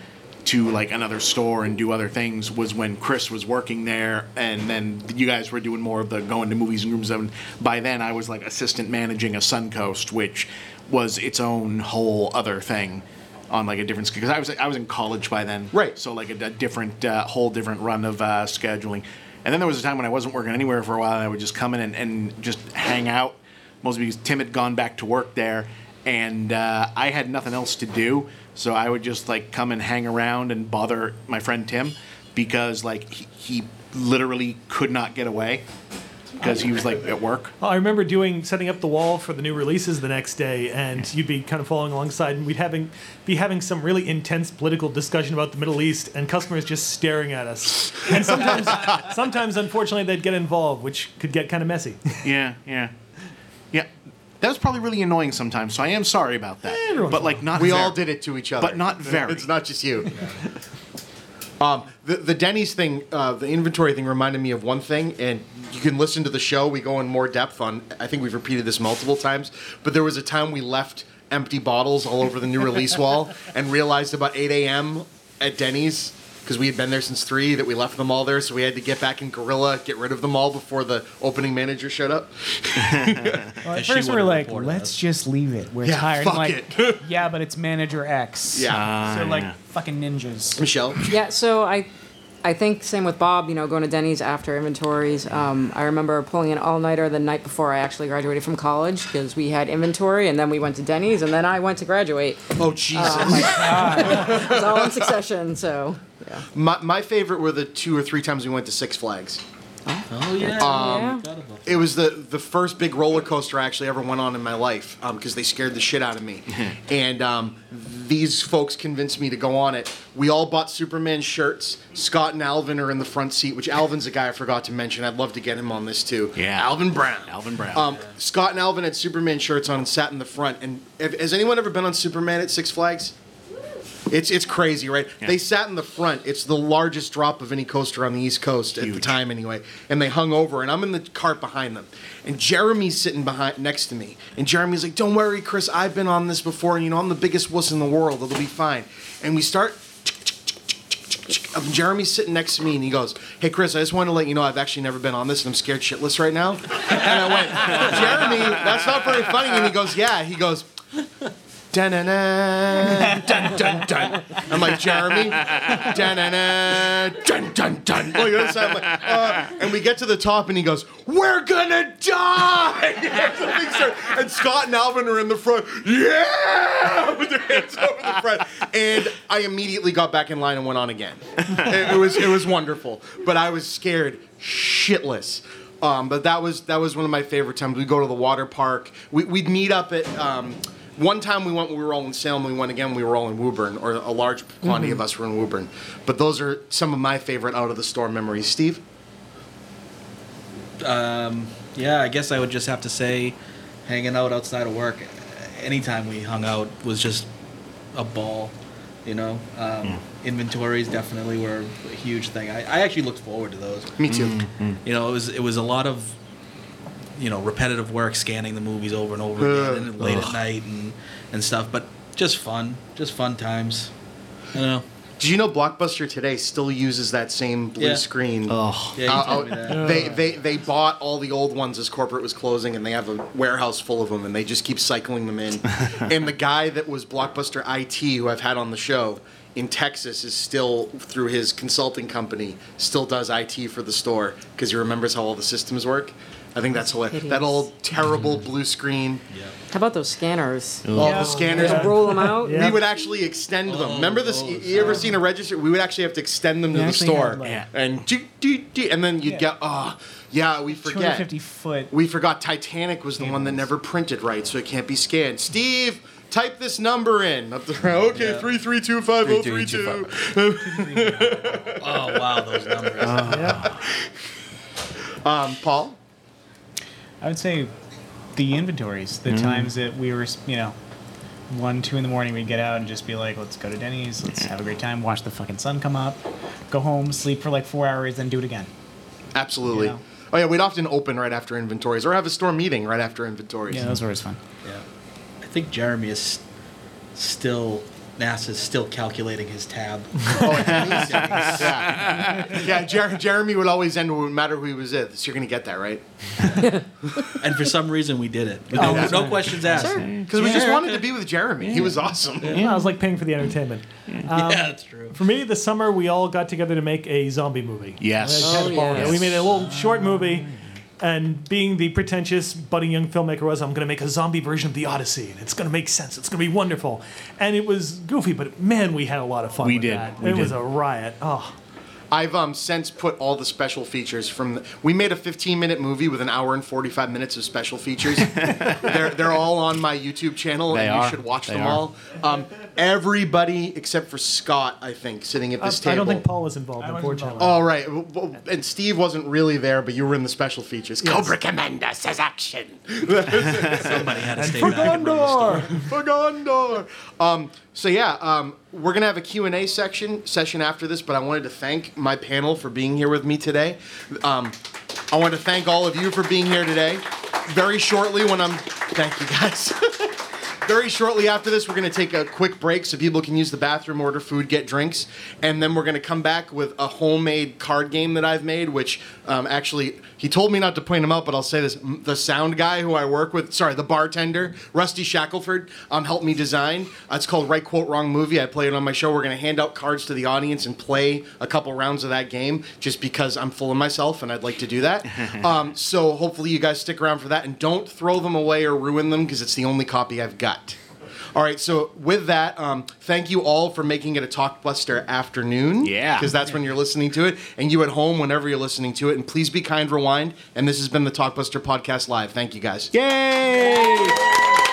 to like another store and do other things was when Chris was working there, and then you guys were doing more of the going to movies and rooms. And by then, I was like assistant managing a Suncoast, which was its own whole other thing on like a different because I was I was in college by then, Right. So like a, a different uh, whole different run of uh, scheduling. And then there was a time when I wasn't working anywhere for a while, and I would just come in and, and just hang out. Mostly because Tim had gone back to work there, and uh, I had nothing else to do. So I would just like come and hang around and bother my friend Tim because like he, he literally could not get away because he was like at work. I remember doing setting up the wall for the new releases the next day, and you'd be kind of following alongside, and we'd having be having some really intense political discussion about the Middle East, and customers just staring at us. And sometimes, sometimes, unfortunately, they'd get involved, which could get kind of messy. Yeah, yeah. That was probably really annoying sometimes. So I am sorry about that. everyone's but like not We very- all did it to each other, but not very. It's not just you. Um, the the Denny's thing, uh, the inventory thing, reminded me of one thing, and you can listen to the show. We go in more depth on. I think we've repeated this multiple times, but there was a time we left empty bottles all over the new release wall, and realized about 8 a.m. at Denny's because we had been there since three that we left them all there, so we had to get back in Gorilla, get rid of them all before the opening manager showed up. Well, at first we would've were like, let's us. just leave it. We're Yeah, tired. fuck like, it. yeah, but it's manager X. Yeah. So like ah, yeah. fucking ninjas. Michelle, Yeah, so I, I think same with Bob. You know, going to Denny's after inventories. Um, I remember pulling an all nighter the night before I actually graduated from college because we had inventory, and then we went to Denny's, and then I went to graduate. oh Jesus. It was all in succession. So yeah. My, my favorite were the two or three times we went to Six Flags. Oh yeah. yeah. It was the, the first big roller coaster I actually ever went on in my life because they scared the shit out of me. and um, these folks convinced me to go on it. We all bought Superman shirts. Scott and Alvin are in the front seat, which Alvin's a guy I forgot to mention. I'd love to get him on this too. Yeah. Alvin Brown. Alvin Brown. Um, Scott and Alvin had Superman shirts on and sat in the front. And has anyone ever been on Superman at Six Flags? It's it's crazy, right? Yeah. They sat in the front. It's the largest drop of any coaster on the East Coast at the time, anyway. And they hung over, and I'm in the cart behind them, and Jeremy's sitting behind next to me, and Jeremy's like, "Don't worry, Chris. I've been on this before, and you know I'm the biggest wuss in the world. It'll be fine." And we start. Jeremy's sitting next to me, and he goes, "Hey, Chris, I just want to let you know I've actually never been on this, and I'm scared shitless right now." And I went, "Jeremy, that's not very funny." And he goes, "Yeah." He goes. Dun-dun-dun, dun dun dun. I'm like Jeremy. Dun-dun-dun, dun dun dun. Like, like, uh, and we get to the top, and he goes, "We're gonna die!" And Scott and Alvin are in the front. Yeah, with their hands over the front. And I immediately got back in line and went on again. It, it was it was wonderful, but I was scared shitless. Um, but that was that was one of my favorite times. We go to the water park. We, we'd meet up at. Um, one time we went, we were all in Salem. We went again, we were all in Woburn, or a large quantity of mm-hmm. us were in Woburn. But those are some of my favorite out of the store memories. Steve, um, Yeah, I guess I would just have to say, hanging out outside of work, anytime we hung out was just a ball. You know, um, mm. inventories definitely were a huge thing. I, I actually looked forward to those. me too. Mm-hmm. You know, it was it was a lot of, you know, repetitive work, scanning the movies over and over again, and then late at night and and stuff. But just fun, just fun times. I don't know. Did you know Blockbuster today still uses that same blue Yeah. screen? oh, Yeah, you Uh, told me that. they, they they bought all the old ones as corporate was closing, and they have a warehouse full of them, and they just keep cycling them in. and the guy that was Blockbuster IT, who I've had on the show in Texas, is still through his consulting company, still does IT for the store because he remembers how all the systems work. I think that's hilarious. That old terrible blue screen. How about those scanners? All the scanners. Just roll them out. Yeah. We would actually extend them. Remember this? oh, you- you ever seen a register? We would actually have to extend them to We the actually store, had, like- Yeah. and do, do, do, and then you'd Yeah. get oh yeah we forget 250 foot. we forgot Titanic was the one that never printed right, so it can't be scanned. Steve, type this number in. Up the- okay, Yeah. three three two five zero three two. Oh wow, those numbers. Yeah. Um, Paul. I would say the inventories, the mm-hmm. times that we were, you know, one, two in the morning, we'd get out and just be like, let's go to Denny's, let's have a great time, watch the fucking sun come up, go home, sleep for like four hours, then do it again. Absolutely. Yeah. Oh yeah, we'd often open right after inventories, or have a store meeting right after inventories. Yeah, those were always fun. Yeah. I think Jeremy is still NASA's still calculating his tab. Oh, at Denny's? yeah. Yeah, Jer- Jeremy would always end no matter who he was with. So you're gonna get that right. and for some reason we did it. Oh, no, no questions asked. Because we just wanted to be with Jeremy. He was awesome. Yeah, I was like paying for the entertainment. yeah, um, that's true. For me, this summer we all got together to make a zombie movie. Yes. Oh, a yes. We made a little short movie, and being the pretentious budding young filmmaker was, I'm going to make a zombie version of the Odyssey, and it's going to make sense. It's going to be wonderful. And it was goofy, but man, we had a lot of fun. We did. That. We it was did. a riot. Oh, I've um, since put all the special features from. The, we made a 15 minute movie with an hour and 45 minutes of special features. they're they're all on my YouTube channel, They and are. you should watch They them are. all. Um, everybody except for Scott, I think, sitting at this I table. I don't think Paul was involved, unfortunately. Oh right, W- w- and Steve wasn't really there, but you were in the special features. Cobra Commander says action. Somebody had to stay back and run the store. For Gondor. Um, so yeah, we're gonna have a Q and A section session after this, but I wanted to thank my panel for being here with me today. Um, I want to thank all of you for being here today. Very shortly, when I'm, thank you guys. Very shortly after this, we're going to take a quick break so people can use the bathroom, order food, get drinks, and then we're going to come back with a homemade card game that I've made. Which um, actually, he told me not to point him out, but I'll say this: the sound guy who I work with, sorry, the bartender, Rusty Shackelford, um, helped me design. Uh, it's called Right Quote Wrong Movie. I play it on my show. We're going to hand out cards to the audience and play a couple rounds of that game, just because I'm full of myself and I'd like to do that. um, so hopefully, you guys stick around for that and don't throw them away or ruin them because it's the only copy I've got. All right, so with that, um, thank you all for making it a Talkbuster afternoon. Yeah. Because that's when you're listening to it, and you at home whenever you're listening to it. And please be kind, rewind. And this has been the Talkbuster Podcast Live. Thank you guys. Yay!